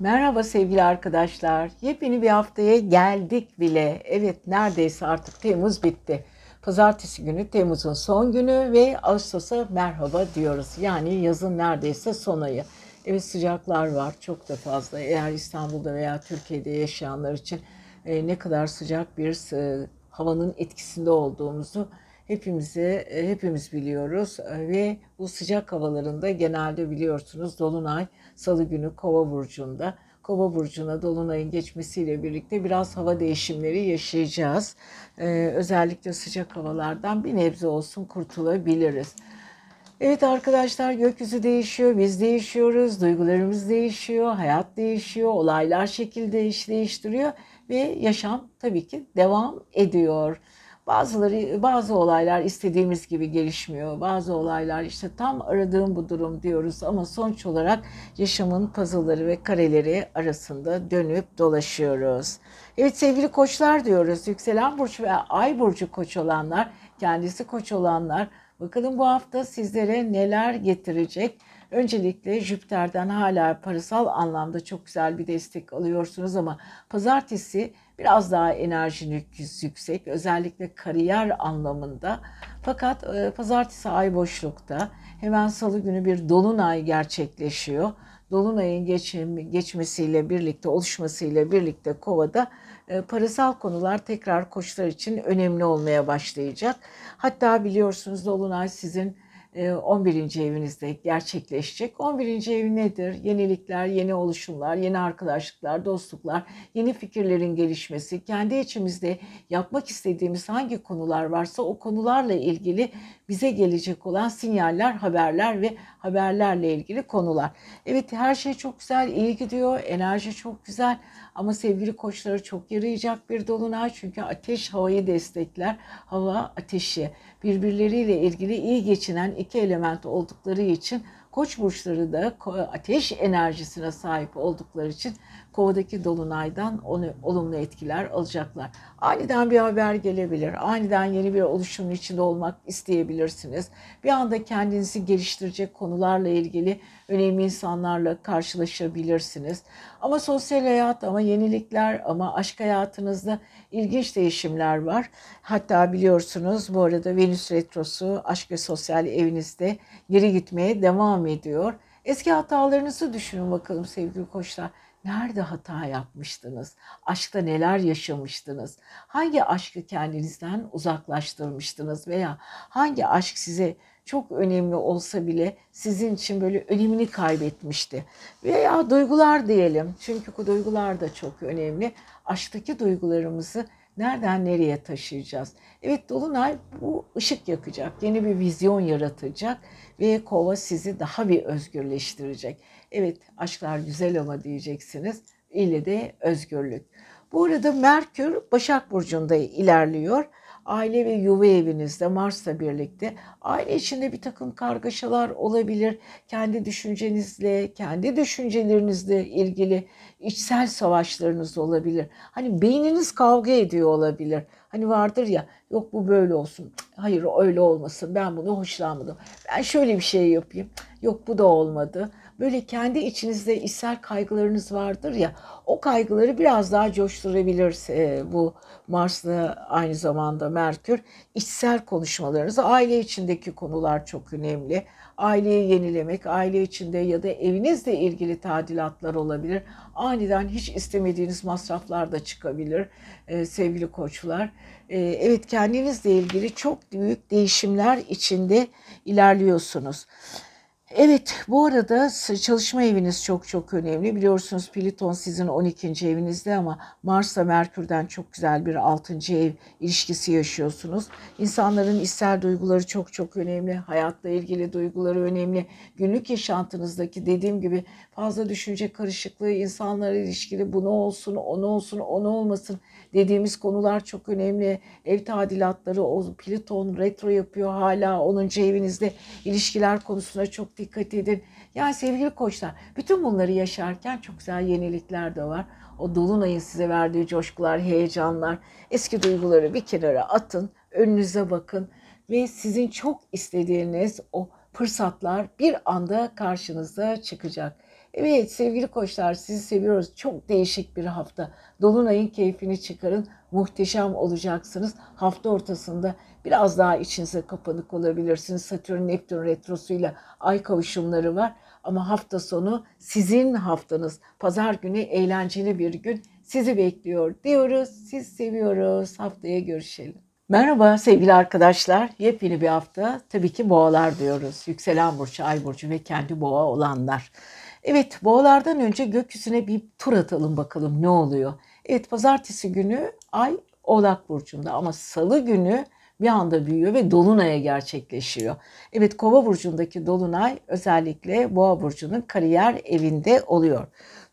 Merhaba sevgili arkadaşlar. Yepyeni bir haftaya geldik bile. Evet neredeyse artık Temmuz bitti. Pazartesi günü Temmuz'un son günü ve Ağustos'a merhaba diyoruz. Yani yazın neredeyse son ayı. Evet sıcaklar var çok da fazla. Eğer İstanbul'da veya Türkiye'de yaşayanlar için e, ne kadar sıcak bir e, havanın etkisinde olduğumuzu hepimize e, hepimiz biliyoruz E, ve bu sıcak havalarında genelde biliyorsunuz dolunay salı günü Kova burcunda. Kova burcuna dolunayın geçmesiyle birlikte biraz hava değişimleri yaşayacağız. Ee, özellikle sıcak havalardan bir nebze olsun kurtulabiliriz. Evet arkadaşlar gökyüzü değişiyor, biz değişiyoruz, duygularımız değişiyor, hayat değişiyor, olaylar şekil değiş değiştiriyor ve yaşam tabii ki devam ediyor. Bazıları bazı olaylar istediğimiz gibi gelişmiyor. Bazı olaylar işte tam aradığım bu durum diyoruz ama sonuç olarak yaşamın puzzle'ları ve kareleri arasında dönüp dolaşıyoruz. Evet sevgili koçlar diyoruz. Yükselen burç ve ay burcu koç olanlar, kendisi koç olanlar bakalım bu hafta sizlere neler getirecek? Öncelikle Jüpiter'den hala parasal anlamda çok güzel bir destek alıyorsunuz ama pazartesi biraz daha enerjiniz yüksek özellikle kariyer anlamında. Fakat e, pazartesi ay boşlukta hemen salı günü bir dolunay gerçekleşiyor. Dolunayın geçim, geçmesiyle birlikte oluşmasıyla birlikte kovada e, parasal konular tekrar koçlar için önemli olmaya başlayacak. Hatta biliyorsunuz dolunay sizin 11. E, evinizde gerçekleşecek. 11. ev nedir? Yenilikler, yeni oluşumlar, yeni arkadaşlıklar, dostluklar, yeni fikirlerin gelişmesi, kendi içimizde yapmak istediğimiz hangi konular varsa o konularla ilgili bize gelecek olan sinyaller, haberler ve haberlerle ilgili konular. Evet her şey çok güzel, iyi gidiyor, enerji çok güzel ama sevgili koçları çok yarayacak bir dolunay çünkü ateş havayı destekler. Hava ateşi birbirleriyle ilgili iyi geçinen iki element oldukları için Koç burçları da ateş enerjisine sahip oldukları için kovadaki dolunaydan onu olumlu etkiler alacaklar. Aniden bir haber gelebilir. Aniden yeni bir oluşumun içinde olmak isteyebilirsiniz. Bir anda kendinizi geliştirecek konularla ilgili önemli insanlarla karşılaşabilirsiniz. Ama sosyal hayat, ama yenilikler, ama aşk hayatınızda ilginç değişimler var. Hatta biliyorsunuz bu arada Venüs Retrosu aşk ve sosyal evinizde geri gitmeye devam ediyor. Eski hatalarınızı düşünün bakalım sevgili koçlar. Nerede hata yapmıştınız? Aşkta neler yaşamıştınız? Hangi aşkı kendinizden uzaklaştırmıştınız veya hangi aşk size çok önemli olsa bile sizin için böyle önemini kaybetmişti. Veya duygular diyelim. Çünkü bu duygular da çok önemli. Aşktaki duygularımızı nereden nereye taşıyacağız? Evet Dolunay bu ışık yakacak, yeni bir vizyon yaratacak ve kova sizi daha bir özgürleştirecek. Evet aşklar güzel ama diyeceksiniz. İlle de özgürlük. Bu arada Merkür Başak Burcu'nda ilerliyor aile ve yuva evinizde Mars'la birlikte aile içinde bir takım kargaşalar olabilir. Kendi düşüncenizle, kendi düşüncelerinizle ilgili içsel savaşlarınız olabilir. Hani beyniniz kavga ediyor olabilir. Hani vardır ya yok bu böyle olsun. Hayır öyle olmasın. Ben bunu hoşlanmadım. Ben şöyle bir şey yapayım. Yok bu da olmadı. Böyle kendi içinizde içsel kaygılarınız vardır ya. O kaygıları biraz daha coşturabilir e, bu Mars'la aynı zamanda Merkür. içsel konuşmalarınız, aile içindeki konular çok önemli. Aileyi yenilemek, aile içinde ya da evinizle ilgili tadilatlar olabilir. Aniden hiç istemediğiniz masraflar da çıkabilir e, sevgili koçlar. E, evet kendinizle ilgili çok büyük değişimler içinde ilerliyorsunuz. Evet bu arada çalışma eviniz çok çok önemli. Biliyorsunuz Pliton sizin 12. evinizde ama Mars'la Merkür'den çok güzel bir 6. ev ilişkisi yaşıyorsunuz. İnsanların içsel duyguları çok çok önemli. Hayatla ilgili duyguları önemli. Günlük yaşantınızdaki dediğim gibi fazla düşünce karışıklığı, insanlarla ilişkili bunu olsun, onu olsun, onu olmasın dediğimiz konular çok önemli. Ev tadilatları, o Plüton retro yapıyor hala 10. evinizde. ilişkiler konusunda çok dikkat edin. Yani sevgili koçlar bütün bunları yaşarken çok güzel yenilikler de var. O dolunayın size verdiği coşkular, heyecanlar, eski duyguları bir kenara atın, önünüze bakın ve sizin çok istediğiniz o fırsatlar bir anda karşınıza çıkacak. Evet sevgili koçlar sizi seviyoruz. Çok değişik bir hafta. Dolunay'ın keyfini çıkarın. Muhteşem olacaksınız. Hafta ortasında biraz daha içinize kapanık olabilirsiniz. Satürn Neptün retrosuyla ay kavuşumları var. Ama hafta sonu sizin haftanız. Pazar günü eğlenceli bir gün sizi bekliyor diyoruz. Siz seviyoruz. Haftaya görüşelim. Merhaba sevgili arkadaşlar. Yepyeni bir hafta. Tabii ki boğalar diyoruz. Yükselen burcu, ay burcu ve kendi boğa olanlar. Evet boğalardan önce gökyüzüne bir tur atalım bakalım ne oluyor. Evet pazartesi günü ay oğlak burcunda ama salı günü bir anda büyüyor ve dolunaya gerçekleşiyor. Evet kova burcundaki dolunay özellikle boğa burcunun kariyer evinde oluyor.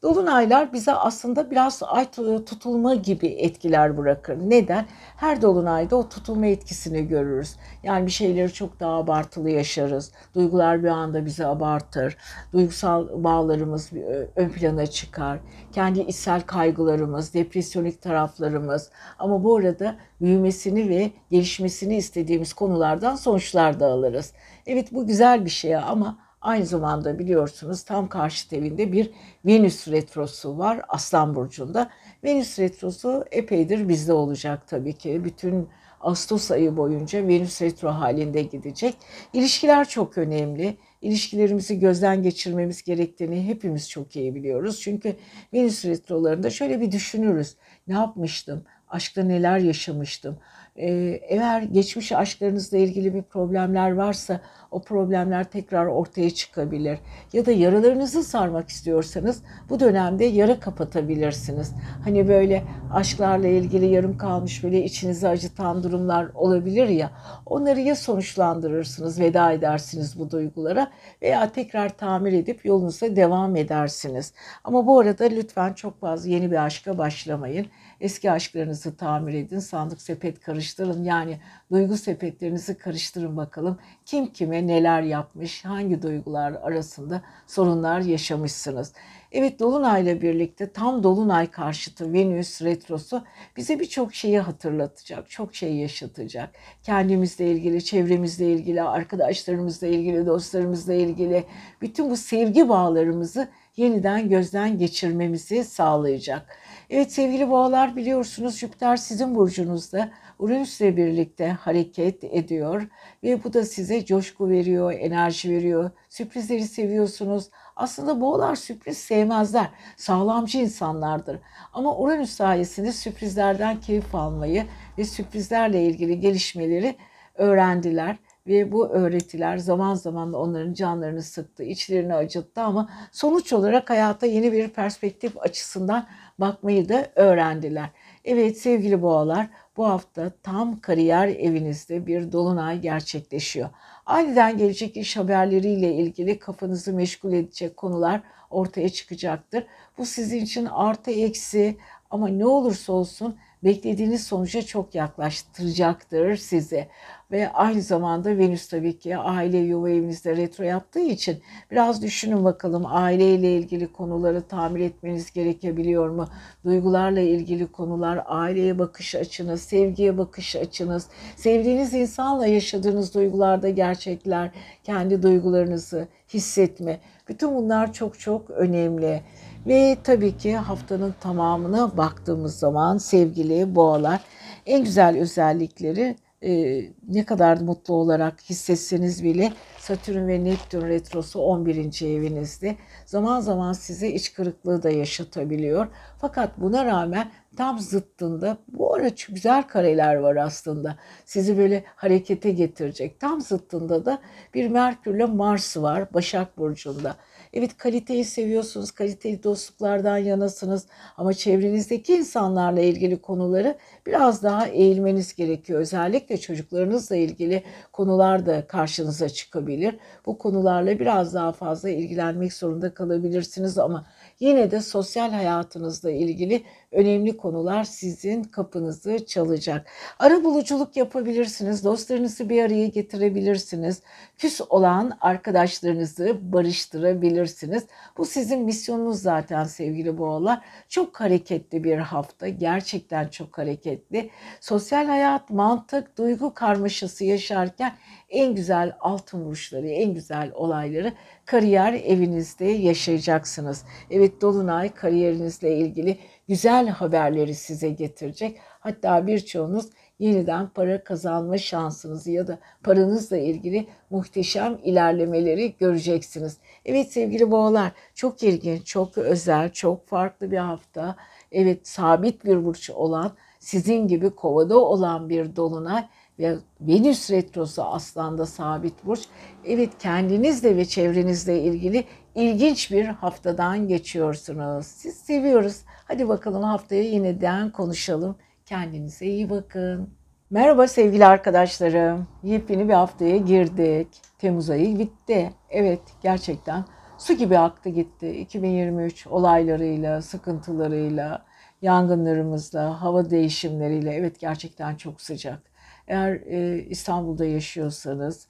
Dolunaylar bize aslında biraz ay tutulma gibi etkiler bırakır. Neden? Her dolunayda o tutulma etkisini görürüz. Yani bir şeyleri çok daha abartılı yaşarız. Duygular bir anda bizi abartır. Duygusal bağlarımız ön plana çıkar. Kendi içsel kaygılarımız, depresyonik taraflarımız. Ama bu arada büyümesini ve gelişmesini istediğimiz konulardan sonuçlar da alırız. Evet bu güzel bir şey ama Aynı zamanda biliyorsunuz tam karşı evinde bir Venüs retrosu var Aslan Burcu'nda. Venüs retrosu epeydir bizde olacak tabii ki. Bütün Ağustos ayı boyunca Venüs retro halinde gidecek. İlişkiler çok önemli. İlişkilerimizi gözden geçirmemiz gerektiğini hepimiz çok iyi biliyoruz. Çünkü Venüs retrolarında şöyle bir düşünürüz. Ne yapmıştım? Aşkta neler yaşamıştım? Ee, eğer geçmiş aşklarınızla ilgili bir problemler varsa o problemler tekrar ortaya çıkabilir. Ya da yaralarınızı sarmak istiyorsanız bu dönemde yara kapatabilirsiniz. Hani böyle aşklarla ilgili yarım kalmış böyle içinizi acıtan durumlar olabilir ya. Onları ya sonuçlandırırsınız, veda edersiniz bu duygulara veya tekrar tamir edip yolunuza devam edersiniz. Ama bu arada lütfen çok fazla yeni bir aşka başlamayın. Eski aşklarınızı tamir edin, sandık sepet karıştırın. Yani duygu sepetlerinizi karıştırın bakalım. Kim kime neler yapmış, hangi duygular arasında sorunlar yaşamışsınız. Evet Dolunay'la birlikte tam Dolunay karşıtı Venüs retrosu bize birçok şeyi hatırlatacak, çok şey yaşatacak. Kendimizle ilgili, çevremizle ilgili, arkadaşlarımızla ilgili, dostlarımızla ilgili bütün bu sevgi bağlarımızı yeniden gözden geçirmemizi sağlayacak. Evet sevgili boğalar biliyorsunuz Jüpiter sizin burcunuzda Uranüs'le birlikte hareket ediyor ve bu da size coşku veriyor, enerji veriyor. Sürprizleri seviyorsunuz. Aslında boğalar sürpriz sevmezler. Sağlamcı insanlardır. Ama Uranüs sayesinde sürprizlerden keyif almayı ve sürprizlerle ilgili gelişmeleri öğrendiler ve bu öğretiler zaman zaman onların canlarını sıktı, içlerini acıttı ama sonuç olarak hayata yeni bir perspektif açısından bakmayı da öğrendiler. Evet sevgili boğalar bu hafta tam kariyer evinizde bir dolunay gerçekleşiyor. Aniden gelecek iş haberleriyle ilgili kafanızı meşgul edecek konular ortaya çıkacaktır. Bu sizin için artı eksi ama ne olursa olsun beklediğiniz sonuca çok yaklaştıracaktır sizi. Ve aynı zamanda Venüs tabii ki aile yuva evinizde retro yaptığı için biraz düşünün bakalım aileyle ilgili konuları tamir etmeniz gerekebiliyor mu? Duygularla ilgili konular, aileye bakış açınız, sevgiye bakış açınız, sevdiğiniz insanla yaşadığınız duygularda gerçekler, kendi duygularınızı hissetme. Bütün bunlar çok çok önemli. Ve tabii ki haftanın tamamına baktığımız zaman sevgili boğalar en güzel özellikleri e, ne kadar mutlu olarak hissetseniz bile Satürn ve Neptün retrosu 11. evinizde zaman zaman size iç kırıklığı da yaşatabiliyor. Fakat buna rağmen tam zıttında bu ara güzel kareler var aslında. Sizi böyle harekete getirecek. Tam zıttında da bir Merkürle Mars var Başak Burcu'nda. Evet kaliteyi seviyorsunuz, kaliteli dostluklardan yanasınız ama çevrenizdeki insanlarla ilgili konuları biraz daha eğilmeniz gerekiyor. Özellikle çocuklarınızla ilgili konular da karşınıza çıkabilir. Bu konularla biraz daha fazla ilgilenmek zorunda kalabilirsiniz ama yine de sosyal hayatınızla ilgili önemli konular sizin kapınızı çalacak. Ara buluculuk yapabilirsiniz. Dostlarınızı bir araya getirebilirsiniz. Küs olan arkadaşlarınızı barıştırabilirsiniz. Bu sizin misyonunuz zaten sevgili boğalar. Çok hareketli bir hafta. Gerçekten çok hareketli. Sosyal hayat, mantık, duygu karmaşası yaşarken en güzel altın vuruşları, en güzel olayları kariyer evinizde yaşayacaksınız. Evet Dolunay kariyerinizle ilgili güzel haberleri size getirecek. Hatta birçoğunuz yeniden para kazanma şansınızı ya da paranızla ilgili muhteşem ilerlemeleri göreceksiniz. Evet sevgili boğalar çok ilginç, çok özel, çok farklı bir hafta. Evet sabit bir burç olan, sizin gibi kovada olan bir dolunay ve Venüs retrosu aslanda sabit burç. Evet kendinizle ve çevrenizle ilgili ilginç bir haftadan geçiyorsunuz. Siz seviyoruz. Hadi bakalım haftaya yeniden konuşalım. Kendinize iyi bakın. Merhaba sevgili arkadaşlarım. Yepyeni bir haftaya girdik. Temmuz ayı bitti. Evet gerçekten su gibi aktı gitti. 2023 olaylarıyla, sıkıntılarıyla, yangınlarımızla, hava değişimleriyle evet gerçekten çok sıcak. Eğer e, İstanbul'da yaşıyorsanız,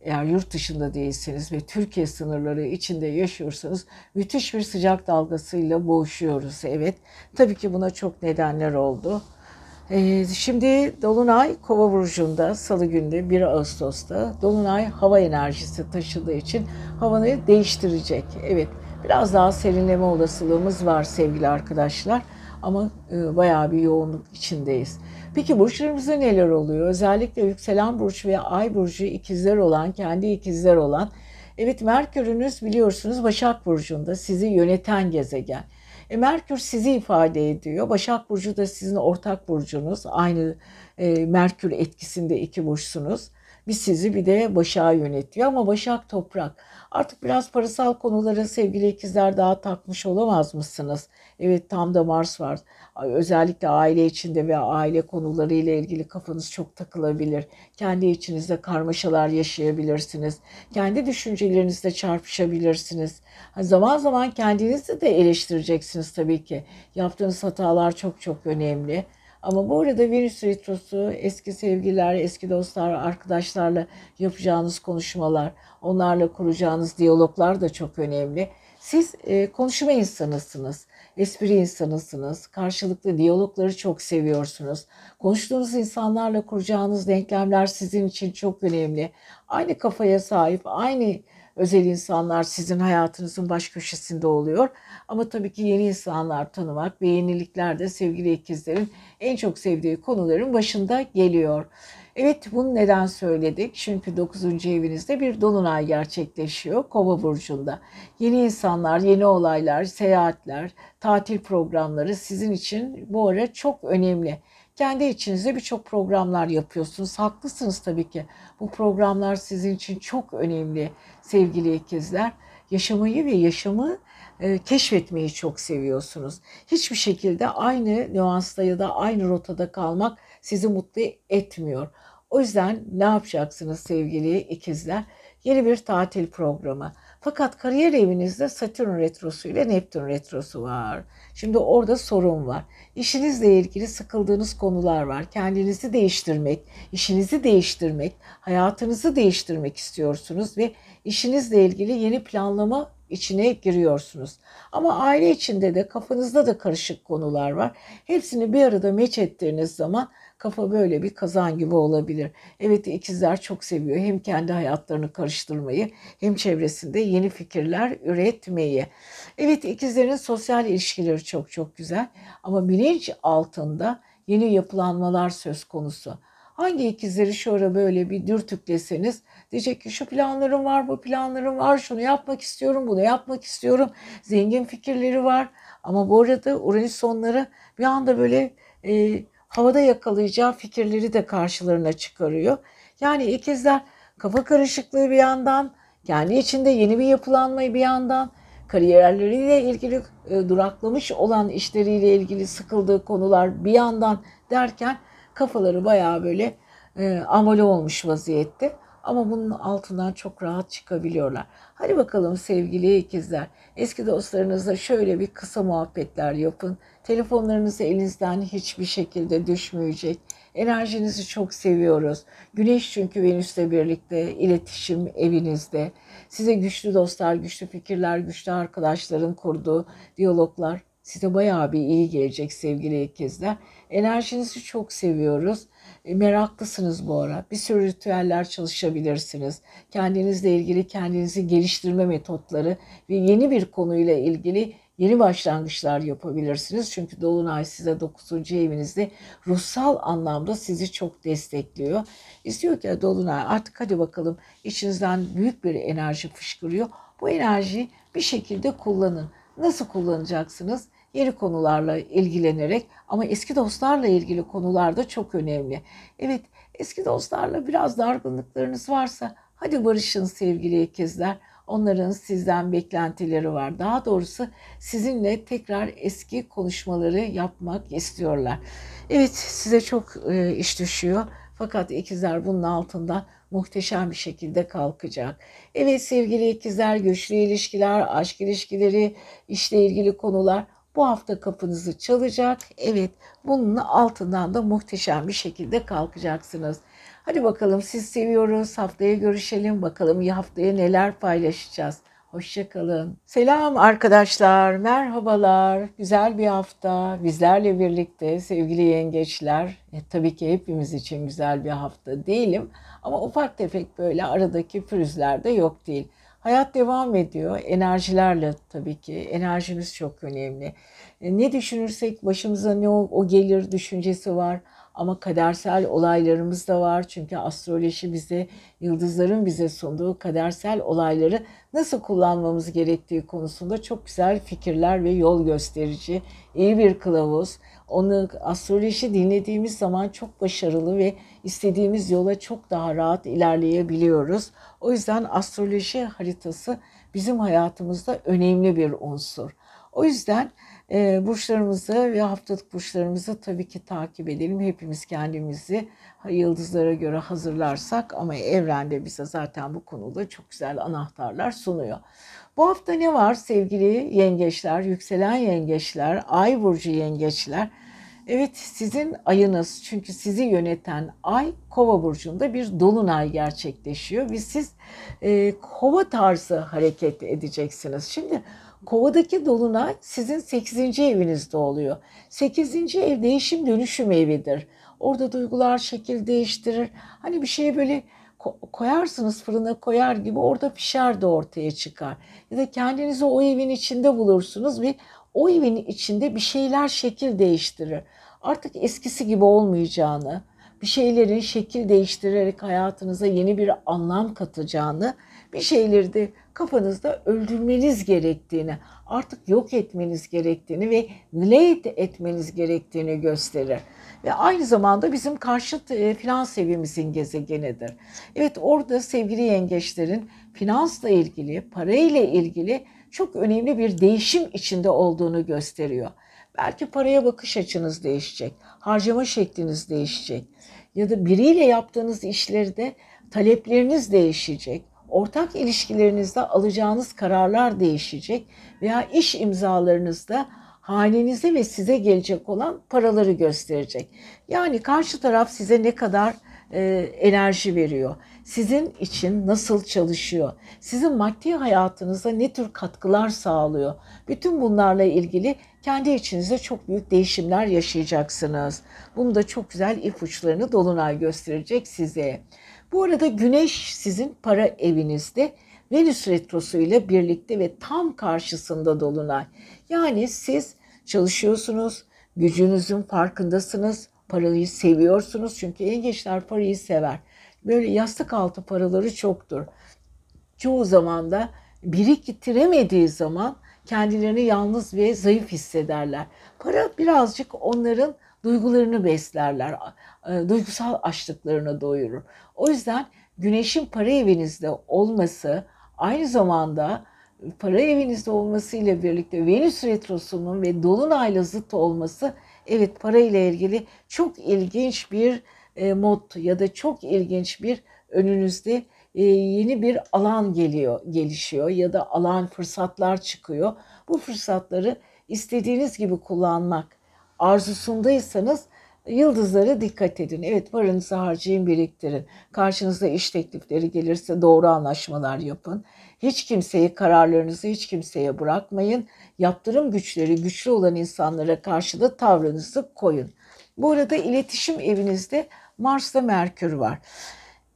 eğer yurt dışında değilseniz ve Türkiye sınırları içinde yaşıyorsanız müthiş bir sıcak dalgasıyla boğuşuyoruz. Evet, tabii ki buna çok nedenler oldu. E, şimdi Dolunay Kova burcunda Salı günde 1 Ağustos'ta Dolunay hava enerjisi taşıdığı için havanı değiştirecek. Evet, biraz daha serinleme olasılığımız var sevgili arkadaşlar ama e, bayağı bir yoğunluk içindeyiz. Peki burçlarımızda neler oluyor? Özellikle yükselen burç ve ay burcu ikizler olan, kendi ikizler olan. Evet Merkür'ünüz biliyorsunuz Başak Burcu'nda sizi yöneten gezegen. E, Merkür sizi ifade ediyor. Başak Burcu da sizin ortak burcunuz. Aynı e, Merkür etkisinde iki burçsunuz. Bir sizi bir de Başak'ı yönetiyor ama Başak toprak. Artık biraz parasal konulara sevgili ikizler daha takmış olamaz mısınız? Evet tam da Mars var. Özellikle aile içinde ve aile konularıyla ilgili kafanız çok takılabilir. Kendi içinizde karmaşalar yaşayabilirsiniz. Kendi düşüncelerinizle çarpışabilirsiniz. Zaman zaman kendinizi de eleştireceksiniz tabii ki. Yaptığınız hatalar çok çok önemli. Ama bu arada Venüs Retrosu eski sevgililer, eski dostlar, arkadaşlarla yapacağınız konuşmalar, onlarla kuracağınız diyaloglar da çok önemli. Siz e, konuşma insanısınız, espri insanısınız, karşılıklı diyalogları çok seviyorsunuz. Konuştuğunuz insanlarla kuracağınız denklemler sizin için çok önemli. Aynı kafaya sahip, aynı özel insanlar sizin hayatınızın baş köşesinde oluyor. Ama tabii ki yeni insanlar tanımak ve yenilikler de sevgili ikizlerin en çok sevdiği konuların başında geliyor. Evet bunu neden söyledik? Çünkü 9. evinizde bir dolunay gerçekleşiyor Kova burcunda. Yeni insanlar, yeni olaylar, seyahatler, tatil programları sizin için bu ara çok önemli. Kendi içinizde birçok programlar yapıyorsunuz. Haklısınız tabii ki. Bu programlar sizin için çok önemli sevgili ikizler. Yaşamayı ve yaşamı e, keşfetmeyi çok seviyorsunuz. Hiçbir şekilde aynı nüansta ya da aynı rotada kalmak sizi mutlu etmiyor. O yüzden ne yapacaksınız sevgili ikizler? Yeni bir tatil programı. Fakat kariyer evinizde Satürn retrosu ile Neptün retrosu var. Şimdi orada sorun var. İşinizle ilgili sıkıldığınız konular var. Kendinizi değiştirmek, işinizi değiştirmek, hayatınızı değiştirmek istiyorsunuz ve işinizle ilgili yeni planlama içine giriyorsunuz. Ama aile içinde de kafanızda da karışık konular var. Hepsini bir arada meç ettiğiniz zaman kafa böyle bir kazan gibi olabilir. Evet ikizler çok seviyor hem kendi hayatlarını karıştırmayı hem çevresinde yeni fikirler üretmeyi. Evet ikizlerin sosyal ilişkileri çok çok güzel ama bilinç altında yeni yapılanmalar söz konusu. Hangi ikizleri şöyle böyle bir dürtükleseniz diyecek ki şu planlarım var, bu planlarım var, şunu yapmak istiyorum, bunu yapmak istiyorum. Zengin fikirleri var ama bu arada Uranüs onları bir anda böyle e, havada yakalayacağı fikirleri de karşılarına çıkarıyor. Yani ikizler kafa karışıklığı bir yandan, kendi içinde yeni bir yapılanmayı bir yandan, kariyerleriyle ilgili e, duraklamış olan işleriyle ilgili sıkıldığı konular bir yandan derken kafaları bayağı böyle e, amole olmuş vaziyette. Ama bunun altından çok rahat çıkabiliyorlar. Hadi bakalım sevgili ikizler. Eski dostlarınızla şöyle bir kısa muhabbetler yapın. Telefonlarınız elinizden hiçbir şekilde düşmeyecek. Enerjinizi çok seviyoruz. Güneş çünkü Venüs'le birlikte iletişim evinizde. Size güçlü dostlar, güçlü fikirler, güçlü arkadaşların kurduğu diyaloglar size bayağı bir iyi gelecek sevgili ikizler. Enerjinizi çok seviyoruz. E, meraklısınız bu ara. Bir sürü ritüeller çalışabilirsiniz. Kendinizle ilgili kendinizi geliştirme metotları ve yeni bir konuyla ilgili yeni başlangıçlar yapabilirsiniz. Çünkü Dolunay size 9. evinizde ruhsal anlamda sizi çok destekliyor. İstiyor ki Dolunay artık hadi bakalım içinizden büyük bir enerji fışkırıyor. Bu enerjiyi bir şekilde kullanın. Nasıl kullanacaksınız? Yeni konularla ilgilenerek ama eski dostlarla ilgili konular da çok önemli. Evet eski dostlarla biraz dargınlıklarınız varsa hadi barışın sevgili ikizler. Onların sizden beklentileri var. Daha doğrusu sizinle tekrar eski konuşmaları yapmak istiyorlar. Evet size çok e, iş düşüyor. Fakat ikizler bunun altında muhteşem bir şekilde kalkacak. Evet sevgili ikizler güçlü ilişkiler, aşk ilişkileri, işle ilgili konular bu hafta kapınızı çalacak. Evet bunun altından da muhteşem bir şekilde kalkacaksınız. Hadi bakalım siz seviyoruz. Haftaya görüşelim. Bakalım haftaya neler paylaşacağız. Hoşçakalın. Selam arkadaşlar, merhabalar. Güzel bir hafta bizlerle birlikte sevgili yengeçler. E, tabii ki hepimiz için güzel bir hafta değilim. Ama ufak tefek böyle aradaki pürüzler de yok değil. Hayat devam ediyor. Enerjilerle tabii ki. Enerjimiz çok önemli. E, ne düşünürsek başımıza ne o, o gelir düşüncesi var. Ama kadersel olaylarımız da var. Çünkü astroloji bize, yıldızların bize sunduğu kadersel olayları nasıl kullanmamız gerektiği konusunda çok güzel fikirler ve yol gösterici, iyi bir kılavuz. Onu astroloji dinlediğimiz zaman çok başarılı ve istediğimiz yola çok daha rahat ilerleyebiliyoruz. O yüzden astroloji haritası bizim hayatımızda önemli bir unsur. O yüzden e, burçlarımızı ve haftalık burçlarımızı tabii ki takip edelim. Hepimiz kendimizi yıldızlara göre hazırlarsak ama evrende bize zaten bu konuda çok güzel anahtarlar sunuyor. Bu hafta ne var sevgili yengeçler, yükselen yengeçler, ay burcu yengeçler? Evet sizin ayınız çünkü sizi yöneten ay kova burcunda bir dolunay gerçekleşiyor ve siz e, kova tarzı hareket edeceksiniz. Şimdi kovadaki dolunay sizin 8. evinizde oluyor. 8. ev değişim dönüşüm evidir. Orada duygular şekil değiştirir. Hani bir şeyi böyle koyarsınız fırına koyar gibi orada pişer de ortaya çıkar. Ya da kendinizi o evin içinde bulursunuz ve o evin içinde bir şeyler şekil değiştirir. Artık eskisi gibi olmayacağını, bir şeylerin şekil değiştirerek hayatınıza yeni bir anlam katacağını, bir şeyleri de kafanızda öldürmeniz gerektiğini, artık yok etmeniz gerektiğini ve late etmeniz gerektiğini gösterir. Ve aynı zamanda bizim karşıt e, finans evimizin gezegenidir. Evet orada sevgili yengeçlerin finansla ilgili, parayla ilgili çok önemli bir değişim içinde olduğunu gösteriyor. Belki paraya bakış açınız değişecek, harcama şekliniz değişecek ya da biriyle yaptığınız işlerde talepleriniz değişecek. Ortak ilişkilerinizde alacağınız kararlar değişecek veya iş imzalarınızda hanenize ve size gelecek olan paraları gösterecek. Yani karşı taraf size ne kadar e, enerji veriyor? Sizin için nasıl çalışıyor? Sizin maddi hayatınıza ne tür katkılar sağlıyor? Bütün bunlarla ilgili kendi içinizde çok büyük değişimler yaşayacaksınız. Bunu da çok güzel ipuçlarını Dolunay gösterecek size. Bu arada Güneş sizin para evinizde Venüs retrosu ile birlikte ve tam karşısında Dolunay. Yani siz çalışıyorsunuz, gücünüzün farkındasınız, parayı seviyorsunuz çünkü yengeçler parayı sever. Böyle yastık altı paraları çoktur. Çoğu zaman da biriktiremediği zaman kendilerini yalnız ve zayıf hissederler. Para birazcık onların duygularını beslerler, e, duygusal açlıklarını doyurur. O yüzden güneşin para evinizde olması aynı zamanda para evinizde olması ile birlikte Venüs retrosunun ve dolunayla zıt olması evet para ile ilgili çok ilginç bir e, mod ya da çok ilginç bir önünüzde e, yeni bir alan geliyor, gelişiyor ya da alan fırsatlar çıkıyor. Bu fırsatları istediğiniz gibi kullanmak arzusundaysanız Yıldızlara dikkat edin. Evet paranızı harcayın, biriktirin. Karşınıza iş teklifleri gelirse doğru anlaşmalar yapın. Hiç kimseyi kararlarınızı hiç kimseye bırakmayın. Yaptırım güçleri güçlü olan insanlara karşı da tavrınızı koyun. Bu arada iletişim evinizde Mars'ta Merkür var.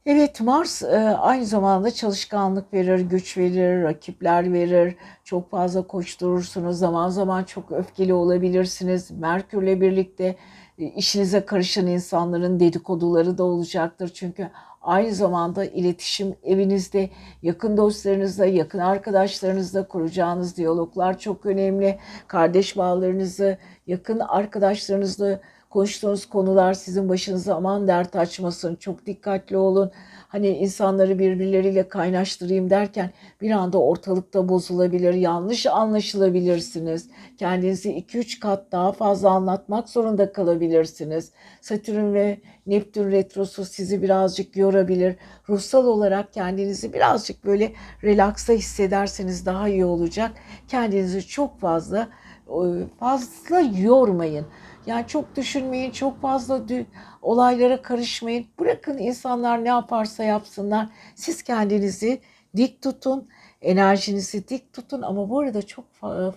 Evet Mars e, aynı zamanda çalışkanlık verir, güç verir, rakipler verir. Çok fazla koşturursunuz. Zaman zaman çok öfkeli olabilirsiniz. Merkürle birlikte e, işinize karışan insanların dedikoduları da olacaktır. Çünkü aynı zamanda iletişim evinizde, yakın dostlarınızla, yakın arkadaşlarınızla kuracağınız diyaloglar çok önemli. Kardeş bağlarınızı, yakın arkadaşlarınızla konuştuğunuz konular sizin başınıza aman dert açmasın. Çok dikkatli olun. Hani insanları birbirleriyle kaynaştırayım derken bir anda ortalıkta bozulabilir, yanlış anlaşılabilirsiniz. Kendinizi 2-3 kat daha fazla anlatmak zorunda kalabilirsiniz. Satürn ve Neptün retrosu sizi birazcık yorabilir. Ruhsal olarak kendinizi birazcık böyle relaksa hissederseniz daha iyi olacak. Kendinizi çok fazla fazla yormayın. Yani çok düşünmeyin, çok fazla olaylara karışmayın. Bırakın insanlar ne yaparsa yapsınlar. Siz kendinizi dik tutun, enerjinizi dik tutun ama bu arada çok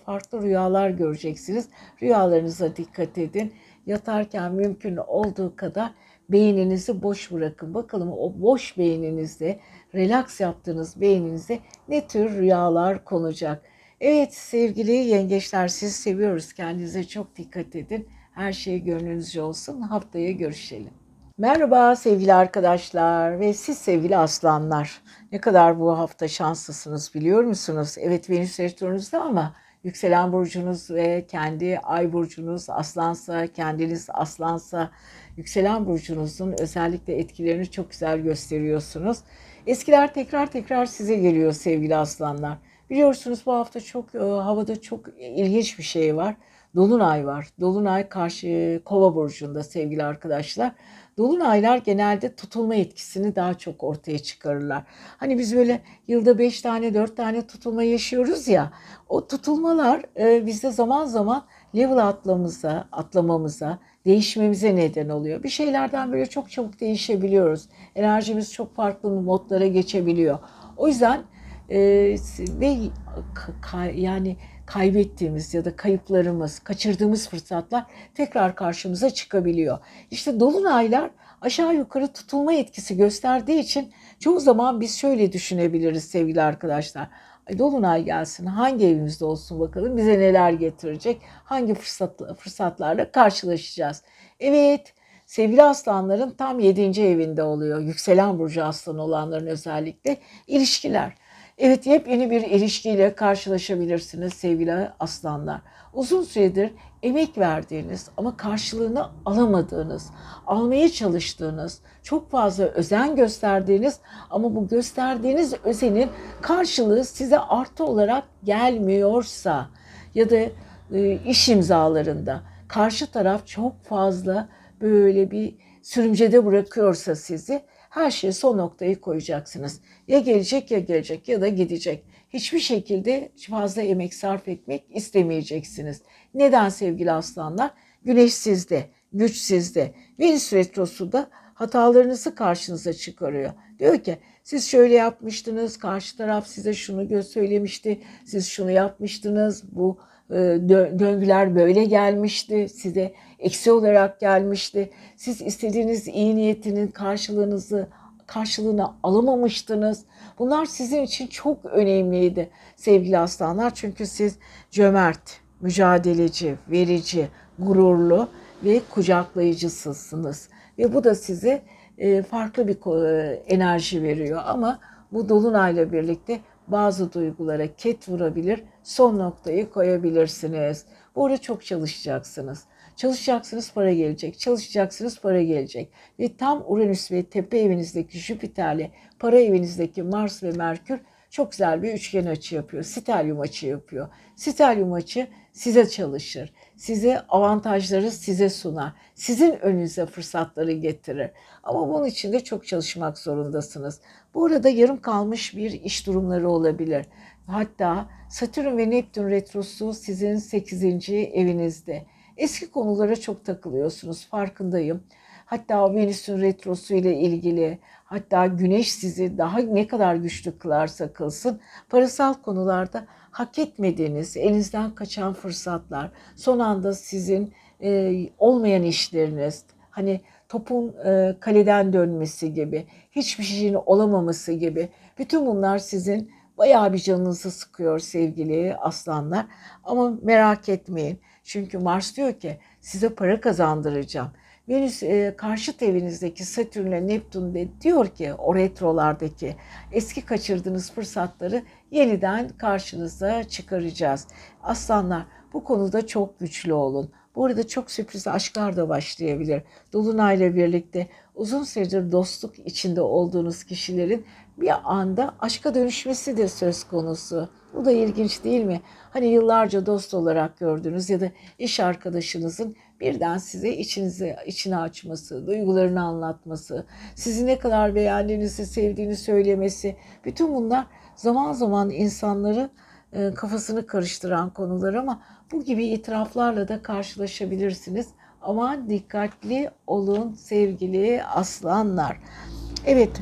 farklı rüyalar göreceksiniz. Rüyalarınıza dikkat edin. Yatarken mümkün olduğu kadar beyninizi boş bırakın. Bakalım o boş beyninizde, relax yaptığınız beyninizde ne tür rüyalar konacak. Evet sevgili yengeçler sizi seviyoruz. Kendinize çok dikkat edin. Her şey gönlünüzce olsun. Haftaya görüşelim. Merhaba sevgili arkadaşlar ve siz sevgili aslanlar. Ne kadar bu hafta şanslısınız biliyor musunuz? Evet Venüs retrunuzda ama yükselen burcunuz ve kendi ay burcunuz aslansa, kendiniz aslansa, yükselen burcunuzun özellikle etkilerini çok güzel gösteriyorsunuz. Eskiler tekrar tekrar size geliyor sevgili aslanlar. Biliyorsunuz bu hafta çok e, havada çok ilginç bir şey var. Dolunay var. Dolunay karşı Kova burcunda sevgili arkadaşlar. Dolunaylar genelde tutulma etkisini daha çok ortaya çıkarırlar. Hani biz böyle yılda 5 tane 4 tane tutulma yaşıyoruz ya. O tutulmalar e, bizde zaman zaman level atlamamıza, atlamamıza, değişmemize neden oluyor. Bir şeylerden böyle çok çabuk değişebiliyoruz. Enerjimiz çok farklı modlara geçebiliyor. O yüzden e, ve yani kaybettiğimiz ya da kayıplarımız, kaçırdığımız fırsatlar tekrar karşımıza çıkabiliyor. İşte dolunaylar aşağı yukarı tutulma etkisi gösterdiği için çoğu zaman biz şöyle düşünebiliriz sevgili arkadaşlar. Dolunay gelsin hangi evimizde olsun bakalım bize neler getirecek, hangi fırsat, fırsatlarla karşılaşacağız. Evet sevgili aslanların tam 7. evinde oluyor. Yükselen burcu aslan olanların özellikle ilişkiler. Evet yepyeni bir ilişkiyle karşılaşabilirsiniz sevgili aslanlar. Uzun süredir emek verdiğiniz ama karşılığını alamadığınız, almaya çalıştığınız, çok fazla özen gösterdiğiniz ama bu gösterdiğiniz özenin karşılığı size artı olarak gelmiyorsa ya da e, iş imzalarında karşı taraf çok fazla böyle bir sürümcede bırakıyorsa sizi her şeye son noktayı koyacaksınız. Ya gelecek ya gelecek ya da gidecek. Hiçbir şekilde fazla emek sarf etmek istemeyeceksiniz. Neden sevgili aslanlar? Güneş sizde, güç sizde. Venüs retrosu da hatalarınızı karşınıza çıkarıyor. Diyor ki siz şöyle yapmıştınız, karşı taraf size şunu söylemişti, siz şunu yapmıştınız, bu döngüler böyle gelmişti, size eksi olarak gelmişti. Siz istediğiniz iyi niyetinin karşılığınızı karşılığını alamamıştınız. Bunlar sizin için çok önemliydi sevgili aslanlar. Çünkü siz cömert, mücadeleci, verici, gururlu ve kucaklayıcısısınız. Ve bu da size e, farklı bir e, enerji veriyor. Ama bu dolunayla birlikte bazı duygulara ket vurabilir, son noktayı koyabilirsiniz. Burada çok çalışacaksınız. Çalışacaksınız para gelecek. Çalışacaksınız para gelecek. Ve tam Uranüs ve tepe evinizdeki Jüpiter'le para evinizdeki Mars ve Merkür çok güzel bir üçgen açı yapıyor. Stelyum açı yapıyor. Stelyum açı size çalışır. Size avantajları size sunar. Sizin önünüze fırsatları getirir. Ama bunun için de çok çalışmak zorundasınız. Bu arada yarım kalmış bir iş durumları olabilir. Hatta Satürn ve Neptün retrosu sizin 8. evinizde. Eski konulara çok takılıyorsunuz farkındayım. Hatta Venüs'ün retrosu ile ilgili hatta Güneş sizi daha ne kadar güçlü kılarsa kılsın parasal konularda hak etmediğiniz, elinizden kaçan fırsatlar, son anda sizin e, olmayan işleriniz, hani topun e, kaleden dönmesi gibi, hiçbir şeyin olamaması gibi bütün bunlar sizin bayağı bir canınızı sıkıyor sevgili aslanlar. Ama merak etmeyin. Çünkü Mars diyor ki size para kazandıracağım. Venüs e, karşıt evinizdeki Satürn'le Neptün de diyor ki o retrolardaki eski kaçırdığınız fırsatları yeniden karşınıza çıkaracağız. Aslanlar bu konuda çok güçlü olun. Bu arada çok sürpriz aşklar da başlayabilir. Dolunayla birlikte uzun süredir dostluk içinde olduğunuz kişilerin bir anda aşka dönüşmesi de söz konusu. Bu da ilginç değil mi? Hani yıllarca dost olarak gördüğünüz ya da iş arkadaşınızın birden size içinizi içine açması, duygularını anlatması, sizi ne kadar beğendiğinizi, sevdiğini söylemesi, bütün bunlar zaman zaman insanları e, kafasını karıştıran konular ama bu gibi itiraflarla da karşılaşabilirsiniz. Ama dikkatli olun sevgili aslanlar. Evet,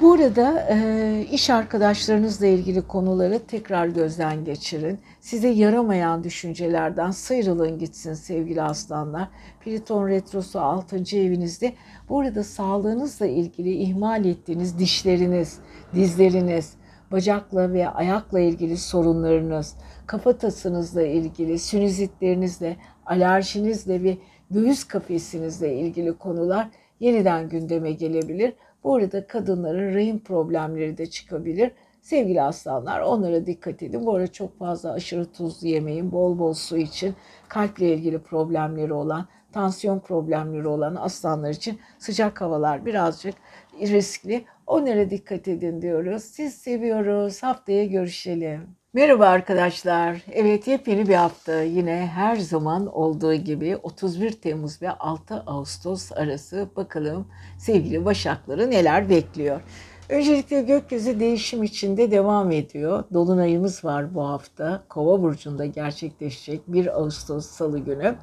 Burada e, iş arkadaşlarınızla ilgili konuları tekrar gözden geçirin. Size yaramayan düşüncelerden sıyrılın gitsin sevgili aslanlar. Plüton retrosu 6. evinizde. Burada sağlığınızla ilgili ihmal ettiğiniz dişleriniz, dizleriniz, bacakla ve ayakla ilgili sorunlarınız, kafatasınızla ilgili, sinüzitlerinizle, alerjinizle ve göğüs kafesinizle ilgili konular yeniden gündeme gelebilir. Bu arada kadınların rahim problemleri de çıkabilir. Sevgili aslanlar onlara dikkat edin. Bu arada çok fazla aşırı tuzlu yemeyin. Bol bol su için kalple ilgili problemleri olan, tansiyon problemleri olan aslanlar için sıcak havalar birazcık riskli. Onlara dikkat edin diyoruz. Siz seviyoruz. Haftaya görüşelim. Merhaba arkadaşlar. Evet yepyeni bir hafta yine her zaman olduğu gibi 31 Temmuz ve 6 Ağustos arası bakalım sevgili Başakları neler bekliyor. Öncelikle gökyüzü değişim içinde devam ediyor. Dolunayımız var bu hafta. Kova burcunda gerçekleşecek 1 Ağustos Salı günü.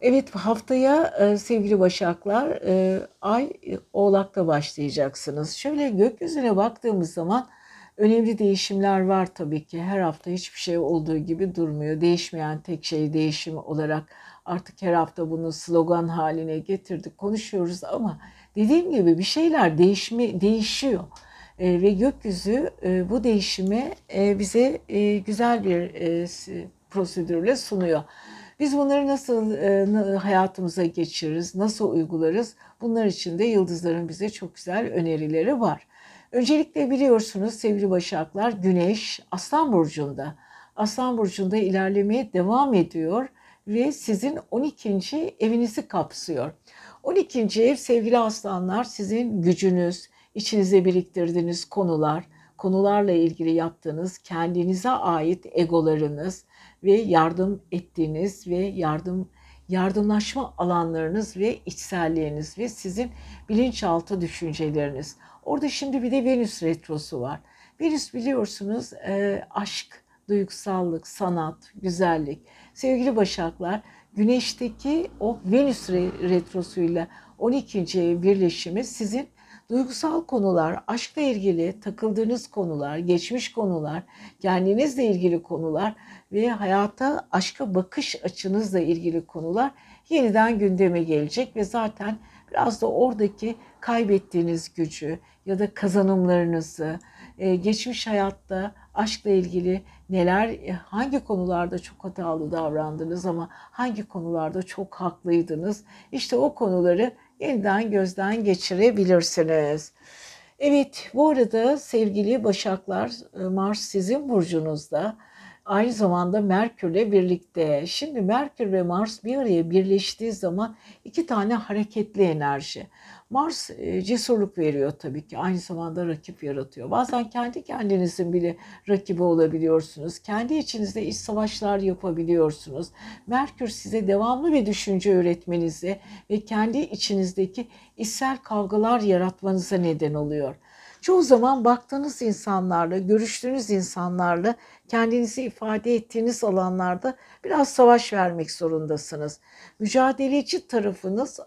Evet haftaya e, sevgili Başaklar e, Ay Oğlak'ta başlayacaksınız. Şöyle gökyüzüne baktığımız zaman Önemli değişimler var tabii ki. Her hafta hiçbir şey olduğu gibi durmuyor. Değişmeyen tek şey değişim olarak artık her hafta bunu slogan haline getirdik, konuşuyoruz ama dediğim gibi bir şeyler değişme, değişiyor. E, ve gökyüzü e, bu değişimi e, bize e, güzel bir e, prosedürle sunuyor. Biz bunları nasıl e, hayatımıza geçiririz, nasıl uygularız? Bunlar için de yıldızların bize çok güzel önerileri var. Öncelikle biliyorsunuz sevgili Başaklar Güneş Aslan Burcu'nda. Aslan Burcu'nda ilerlemeye devam ediyor ve sizin 12. evinizi kapsıyor. 12. ev sevgili aslanlar sizin gücünüz, içinize biriktirdiğiniz konular, konularla ilgili yaptığınız kendinize ait egolarınız ve yardım ettiğiniz ve yardım yardımlaşma alanlarınız ve içselliğiniz ve sizin bilinçaltı düşünceleriniz. Orada şimdi bir de Venüs retrosu var. Venüs biliyorsunuz e, aşk, duygusallık, sanat, güzellik. Sevgili Başaklar, Güneş'teki o Venüs retrosuyla 12. ev birleşimi sizin duygusal konular, aşkla ilgili takıldığınız konular, geçmiş konular, kendinizle ilgili konular ve hayata aşka bakış açınızla ilgili konular yeniden gündeme gelecek ve zaten biraz da oradaki kaybettiğiniz gücü ya da kazanımlarınızı, e, geçmiş hayatta aşkla ilgili neler, e, hangi konularda çok hatalı davrandınız ama hangi konularda çok haklıydınız. İşte o konuları yeniden gözden geçirebilirsiniz. Evet bu arada sevgili Başaklar e, Mars sizin burcunuzda Aynı zamanda Merkür'le birlikte. Şimdi Merkür ve Mars bir araya birleştiği zaman iki tane hareketli enerji. Mars e, cesurluk veriyor tabii ki. Aynı zamanda rakip yaratıyor. Bazen kendi kendinizin bile rakibi olabiliyorsunuz. Kendi içinizde iç savaşlar yapabiliyorsunuz. Merkür size devamlı bir düşünce öğretmenize ve kendi içinizdeki içsel kavgalar yaratmanıza neden oluyor. Çoğu zaman baktığınız insanlarla, görüştüğünüz insanlarla kendinizi ifade ettiğiniz alanlarda biraz savaş vermek zorundasınız. Mücadeleci tarafınız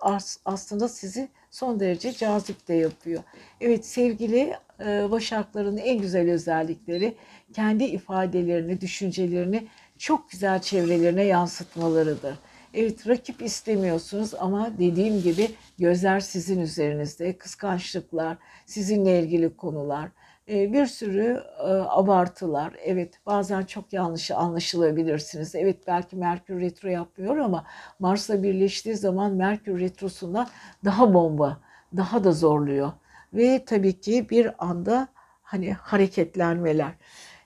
aslında sizi son derece cazip de yapıyor. Evet sevgili e, Başakların en güzel özellikleri kendi ifadelerini, düşüncelerini çok güzel çevrelerine yansıtmalarıdır. Evet rakip istemiyorsunuz ama dediğim gibi gözler sizin üzerinizde. Kıskançlıklar, sizinle ilgili konular, e, bir sürü e, abartılar. Evet bazen çok yanlış anlaşılabilirsiniz. Evet belki Merkür Retro yapmıyor ama Mars'la birleştiği zaman Merkür Retrosu'nda daha bomba, daha da zorluyor. Ve tabii ki bir anda hani hareketlenmeler.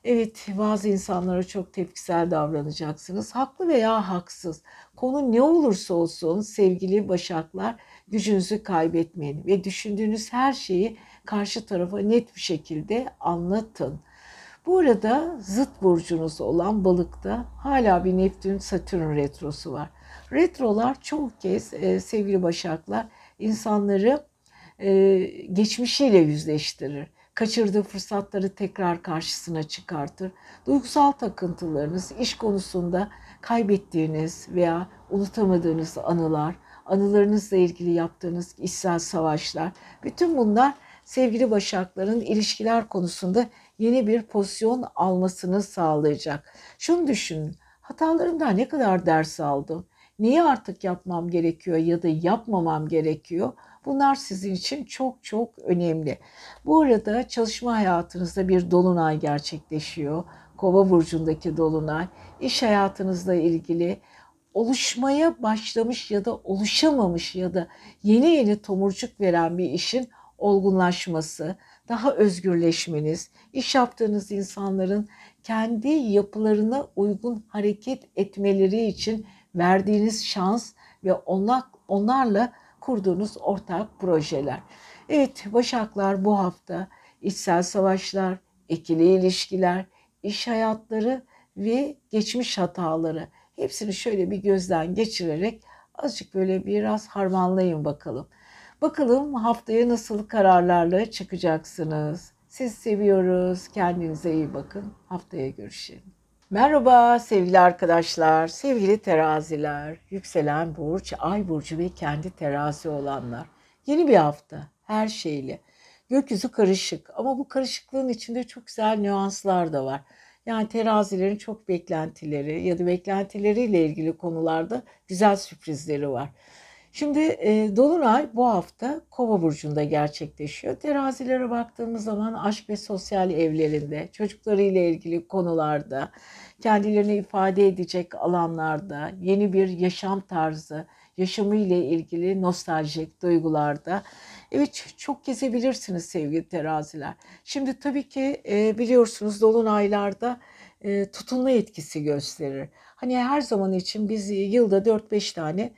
Evet bazı insanlara çok tepkisel davranacaksınız. Haklı veya haksız. Konu ne olursa olsun sevgili başaklar gücünüzü kaybetmeyin ve düşündüğünüz her şeyi karşı tarafa net bir şekilde anlatın. Bu arada zıt burcunuz olan balıkta hala bir Neptün Satürn retrosu var. Retrolar çok kez e, sevgili başaklar insanları e, geçmişiyle yüzleştirir kaçırdığı fırsatları tekrar karşısına çıkartır. Duygusal takıntılarınız, iş konusunda kaybettiğiniz veya unutamadığınız anılar, anılarınızla ilgili yaptığınız içsel savaşlar, bütün bunlar sevgili başakların ilişkiler konusunda yeni bir pozisyon almasını sağlayacak. Şunu düşünün, hatalarımdan ne kadar ders aldım? Neyi artık yapmam gerekiyor ya da yapmamam gerekiyor? Bunlar sizin için çok çok önemli. Bu arada çalışma hayatınızda bir dolunay gerçekleşiyor. Kova burcundaki dolunay iş hayatınızla ilgili oluşmaya başlamış ya da oluşamamış ya da yeni yeni tomurcuk veren bir işin olgunlaşması, daha özgürleşmeniz, iş yaptığınız insanların kendi yapılarına uygun hareket etmeleri için verdiğiniz şans ve onlar, onlarla kurduğunuz ortak projeler. Evet Başaklar bu hafta içsel savaşlar, ikili ilişkiler, iş hayatları ve geçmiş hataları hepsini şöyle bir gözden geçirerek azıcık böyle biraz harmanlayın bakalım. Bakalım haftaya nasıl kararlarla çıkacaksınız. Siz seviyoruz. Kendinize iyi bakın. Haftaya görüşelim. Merhaba sevgili arkadaşlar, sevgili teraziler, yükselen burç, ay burcu ve kendi terazi olanlar. Yeni bir hafta her şeyle. Gökyüzü karışık ama bu karışıklığın içinde çok güzel nüanslar da var. Yani terazilerin çok beklentileri ya da beklentileriyle ilgili konularda güzel sürprizleri var. Şimdi e, Dolunay bu hafta Kova burcunda gerçekleşiyor. Terazilere baktığımız zaman aşk ve sosyal evlerinde, çocuklarıyla ilgili konularda, kendilerini ifade edecek alanlarda, yeni bir yaşam tarzı, yaşamıyla ilgili nostaljik duygularda. Evet çok gezebilirsiniz sevgili teraziler. Şimdi tabii ki e, biliyorsunuz dolunaylarda e, tutulma etkisi gösterir. Hani her zaman için biz yılda 4-5 tane e,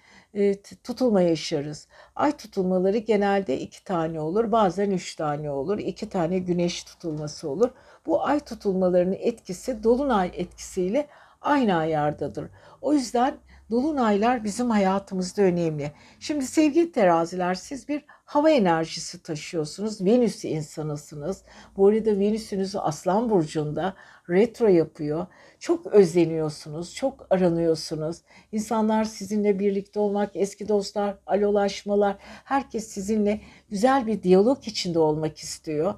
tutulma yaşarız. Ay tutulmaları genelde iki tane olur, bazen üç tane olur. iki tane güneş tutulması olur. Bu ay tutulmalarının etkisi dolunay etkisiyle aynı ayardadır. O yüzden dolunaylar bizim hayatımızda önemli. Şimdi sevgili teraziler siz bir hava enerjisi taşıyorsunuz. Venüs insanısınız. Bu arada Venüs'ünüz Aslan Burcu'nda retro yapıyor. Çok özleniyorsunuz, çok aranıyorsunuz. İnsanlar sizinle birlikte olmak, eski dostlar, alolaşmalar, herkes sizinle güzel bir diyalog içinde olmak istiyor.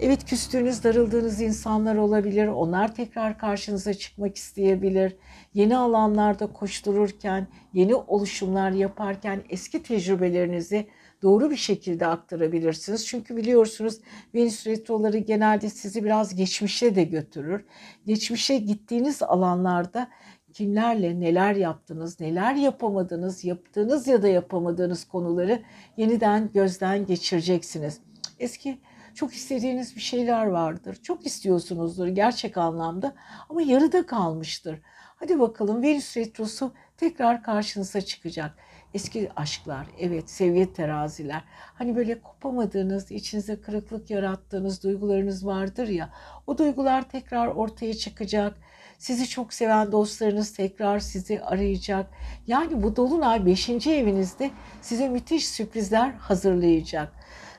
Evet küstüğünüz, darıldığınız insanlar olabilir. Onlar tekrar karşınıza çıkmak isteyebilir. Yeni alanlarda koştururken, yeni oluşumlar yaparken eski tecrübelerinizi doğru bir şekilde aktarabilirsiniz. Çünkü biliyorsunuz Venüs retroları genelde sizi biraz geçmişe de götürür. Geçmişe gittiğiniz alanlarda kimlerle neler yaptınız, neler yapamadınız, yaptığınız ya da yapamadığınız konuları yeniden gözden geçireceksiniz. Eski Çok istediğiniz bir şeyler vardır. Çok istiyorsunuzdur gerçek anlamda ama yarıda kalmıştır. Hadi bakalım Venüs Retrosu tekrar karşınıza çıkacak. Eski aşklar, evet seviye teraziler. Hani böyle kopamadığınız, içinize kırıklık yarattığınız duygularınız vardır ya. O duygular tekrar ortaya çıkacak. Sizi çok seven dostlarınız tekrar sizi arayacak. Yani bu dolunay 5. evinizde size müthiş sürprizler hazırlayacak.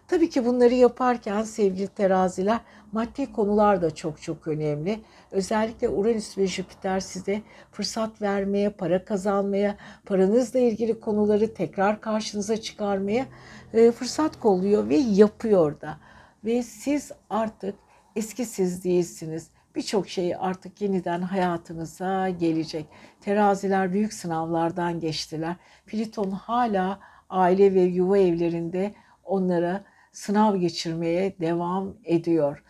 Tabii ki bunları yaparken sevgili teraziler maddi konular da çok çok önemli. Özellikle Uranüs ve Jüpiter size fırsat vermeye, para kazanmaya, paranızla ilgili konuları tekrar karşınıza çıkarmaya e, fırsat kolluyor ve yapıyor da. Ve siz artık eski siz değilsiniz. Birçok şey artık yeniden hayatınıza gelecek. Teraziler büyük sınavlardan geçtiler. Pliton hala aile ve yuva evlerinde onlara sınav geçirmeye devam ediyor.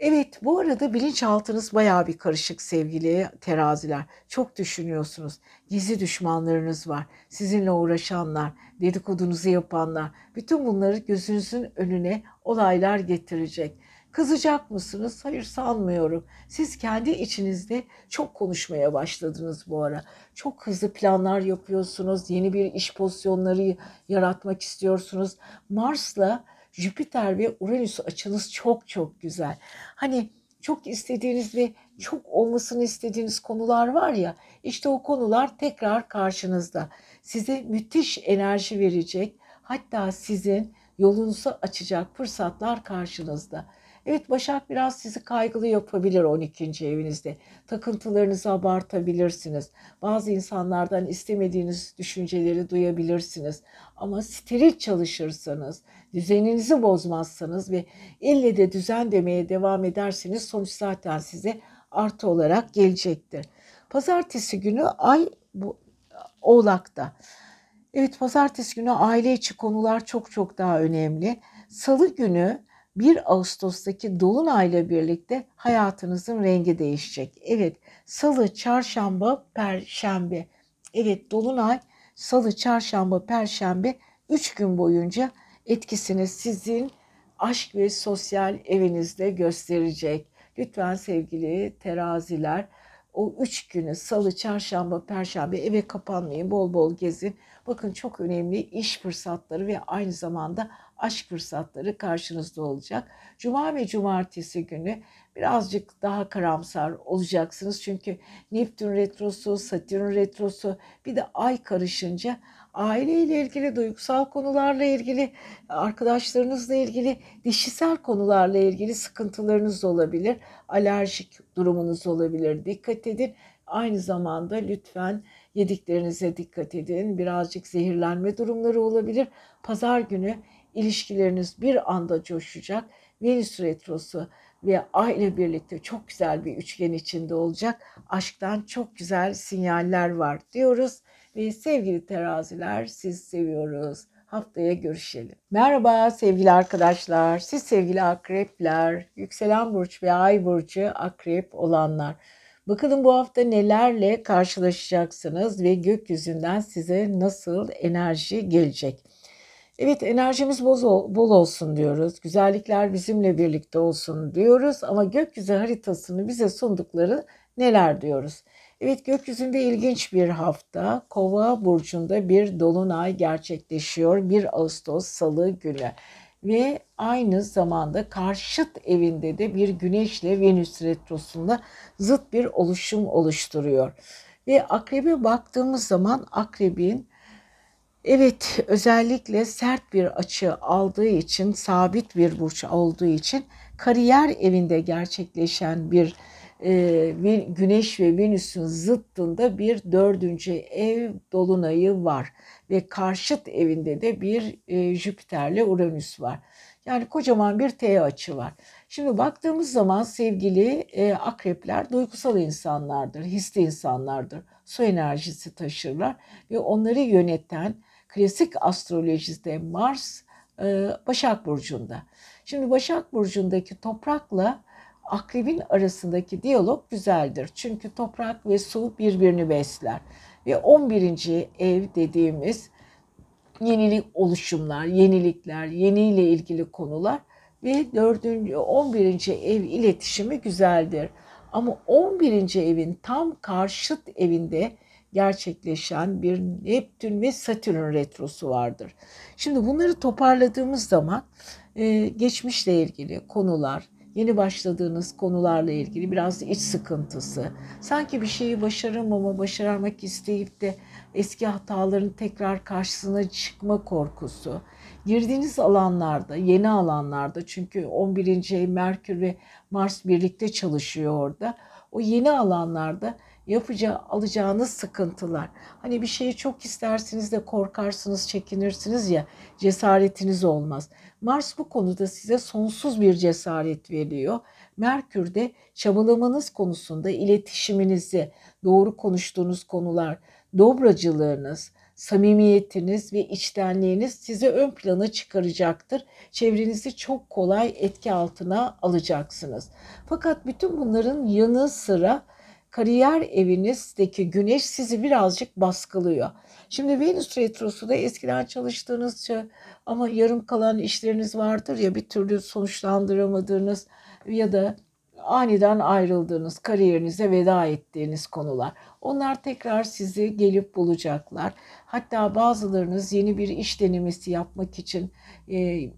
Evet bu arada bilinçaltınız bayağı bir karışık sevgili teraziler. Çok düşünüyorsunuz. Gizli düşmanlarınız var. Sizinle uğraşanlar, dedikodunuzu yapanlar. Bütün bunları gözünüzün önüne olaylar getirecek. Kızacak mısınız? Hayır sanmıyorum. Siz kendi içinizde çok konuşmaya başladınız bu ara. Çok hızlı planlar yapıyorsunuz. Yeni bir iş pozisyonları yaratmak istiyorsunuz. Mars'la Jüpiter ve Uranüs açınız çok çok güzel. Hani çok istediğiniz ve çok olmasını istediğiniz konular var ya işte o konular tekrar karşınızda. Size müthiş enerji verecek hatta sizin yolunuzu açacak fırsatlar karşınızda. Evet Başak biraz sizi kaygılı yapabilir 12. evinizde. Takıntılarınızı abartabilirsiniz. Bazı insanlardan istemediğiniz düşünceleri duyabilirsiniz. Ama steril çalışırsanız, düzeninizi bozmazsanız ve ille de düzen demeye devam ederseniz sonuç zaten size artı olarak gelecektir. Pazartesi günü ay bu Oğlak'ta. Evet pazartesi günü aile içi konular çok çok daha önemli. Salı günü 1 Ağustos'taki Dolunay'la birlikte hayatınızın rengi değişecek. Evet, Salı, Çarşamba, Perşembe. Evet, Dolunay Salı, Çarşamba, Perşembe 3 gün boyunca etkisini sizin aşk ve sosyal evinizde gösterecek. Lütfen sevgili teraziler o üç günü salı, çarşamba, perşembe eve kapanmayın, bol bol gezin. Bakın çok önemli iş fırsatları ve aynı zamanda aşk fırsatları karşınızda olacak. Cuma ve cumartesi günü birazcık daha karamsar olacaksınız. Çünkü Neptün retrosu, Satürn retrosu bir de ay karışınca aileyle ilgili, duygusal konularla ilgili, arkadaşlarınızla ilgili, dişisel konularla ilgili sıkıntılarınız olabilir. Alerjik durumunuz olabilir. Dikkat edin. Aynı zamanda lütfen yediklerinize dikkat edin. Birazcık zehirlenme durumları olabilir. Pazar günü ilişkileriniz bir anda coşacak. Venüs retrosu ve ay ile birlikte çok güzel bir üçgen içinde olacak. Aşktan çok güzel sinyaller var diyoruz. Ve sevgili teraziler siz seviyoruz. Haftaya görüşelim. Merhaba sevgili arkadaşlar. Siz sevgili akrepler, yükselen burç ve ay burcu akrep olanlar. Bakalım bu hafta nelerle karşılaşacaksınız ve gökyüzünden size nasıl enerji gelecek. Evet enerjimiz bol olsun diyoruz. Güzellikler bizimle birlikte olsun diyoruz ama gökyüzü haritasını bize sundukları neler diyoruz. Evet gökyüzünde ilginç bir hafta. Kova burcunda bir dolunay gerçekleşiyor 1 Ağustos Salı günü. Ve aynı zamanda karşıt evinde de bir Güneşle Venüs retrosunda zıt bir oluşum oluşturuyor. Ve akrebe baktığımız zaman akrebin evet özellikle sert bir açı aldığı için sabit bir burç olduğu için kariyer evinde gerçekleşen bir e, Güneş ve Venüs'ün zıttında bir dördüncü ev dolunayı var ve karşıt evinde de bir e, Jüpiter'le Uranüs var. Yani kocaman bir T açı var. Şimdi baktığımız zaman sevgili e, akrepler duygusal insanlardır, hisli insanlardır. Su enerjisi taşırlar ve onları yöneten klasik astrolojide Mars e, Başak Burcu'nda. Şimdi Başak Burcu'ndaki toprakla akrebin arasındaki diyalog güzeldir. Çünkü toprak ve su birbirini besler. Ve 11. ev dediğimiz yenilik oluşumlar, yenilikler, yeniyle ilgili konular ve 4. 11. ev iletişimi güzeldir. Ama 11. evin tam karşıt evinde gerçekleşen bir Neptün ve Satürn retrosu vardır. Şimdi bunları toparladığımız zaman e, geçmişle ilgili konular, yeni başladığınız konularla ilgili biraz iç sıkıntısı, sanki bir şeyi başaramama, başarmak isteyip de eski hataların tekrar karşısına çıkma korkusu, girdiğiniz alanlarda, yeni alanlarda çünkü 11. ev Merkür ve Mars birlikte çalışıyor orada. O yeni alanlarda yapacağı, alacağınız sıkıntılar. Hani bir şeyi çok istersiniz de korkarsınız, çekinirsiniz ya cesaretiniz olmaz. Mars bu konuda size sonsuz bir cesaret veriyor. Merkür de çabalamanız konusunda iletişiminizi, doğru konuştuğunuz konular, dobracılığınız, samimiyetiniz ve içtenliğiniz sizi ön plana çıkaracaktır. Çevrenizi çok kolay etki altına alacaksınız. Fakat bütün bunların yanı sıra kariyer evinizdeki güneş sizi birazcık baskılıyor. Şimdi Venüs retrosu da eskiden çalıştığınız ama yarım kalan işleriniz vardır ya bir türlü sonuçlandıramadığınız ya da aniden ayrıldığınız, kariyerinize veda ettiğiniz konular. Onlar tekrar sizi gelip bulacaklar. Hatta bazılarınız yeni bir iş denemesi yapmak için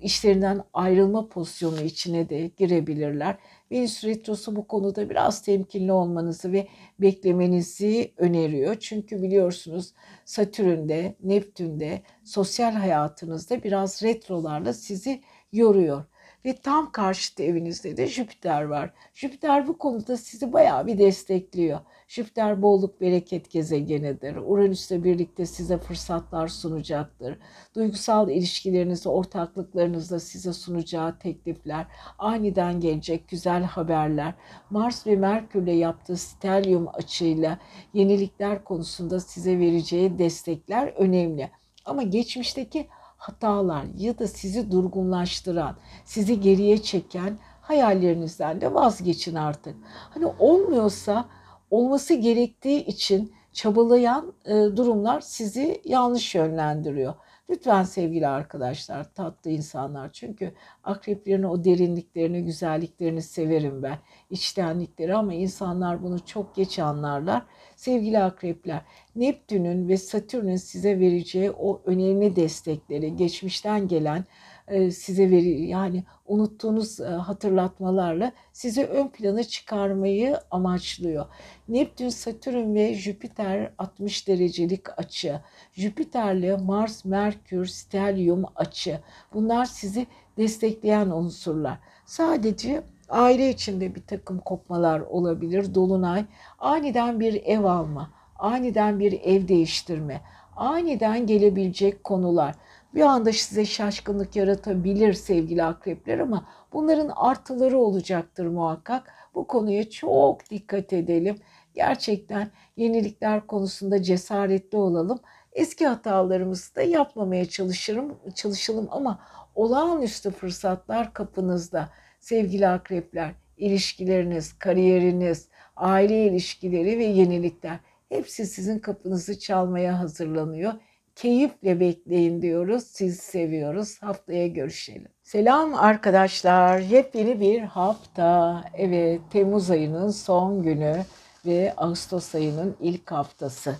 işlerinden ayrılma pozisyonu içine de girebilirler. Venüs Retrosu bu konuda biraz temkinli olmanızı ve beklemenizi öneriyor. Çünkü biliyorsunuz Satürn'de, Neptün'de, sosyal hayatınızda biraz retrolarla sizi yoruyor. Ve tam karşıt evinizde de Jüpiter var. Jüpiter bu konuda sizi bayağı bir destekliyor. Jüpiter bolluk bereket gezegenidir. Uranüs'le birlikte size fırsatlar sunacaktır. Duygusal ilişkilerinizde, ortaklıklarınızda size sunacağı teklifler, aniden gelecek güzel haberler, Mars ve Merkür'le yaptığı stelyum açıyla yenilikler konusunda size vereceği destekler önemli. Ama geçmişteki hatalar ya da sizi durgunlaştıran, sizi geriye çeken hayallerinizden de vazgeçin artık. Hani olmuyorsa olması gerektiği için çabalayan e, durumlar sizi yanlış yönlendiriyor. Lütfen sevgili arkadaşlar, tatlı insanlar. Çünkü akreplerin o derinliklerini, güzelliklerini severim ben. İçtenlikleri ama insanlar bunu çok geç anlarlar. Sevgili akrepler, Neptün'ün ve Satürn'ün size vereceği o önemli destekleri, geçmişten gelen e, size veri yani unuttuğunuz e, hatırlatmalarla sizi ön plana çıkarmayı amaçlıyor. Neptün, Satürn ve Jüpiter 60 derecelik açı. Jüpiter'le Mars, Merkür, Stelyum açı. Bunlar sizi destekleyen unsurlar. Sadece aile içinde bir takım kopmalar olabilir. Dolunay, aniden bir ev alma, aniden bir ev değiştirme, aniden gelebilecek konular bir anda size şaşkınlık yaratabilir sevgili akrepler ama bunların artıları olacaktır muhakkak. Bu konuya çok dikkat edelim. Gerçekten yenilikler konusunda cesaretli olalım. Eski hatalarımızı da yapmamaya çalışırım, çalışalım ama olağanüstü fırsatlar kapınızda. Sevgili akrepler, ilişkileriniz, kariyeriniz, aile ilişkileri ve yenilikler hepsi sizin kapınızı çalmaya hazırlanıyor keyifle bekleyin diyoruz. Sizi seviyoruz. Haftaya görüşelim. Selam arkadaşlar. Yepyeni bir hafta. Evet, Temmuz ayının son günü ve Ağustos ayının ilk haftası.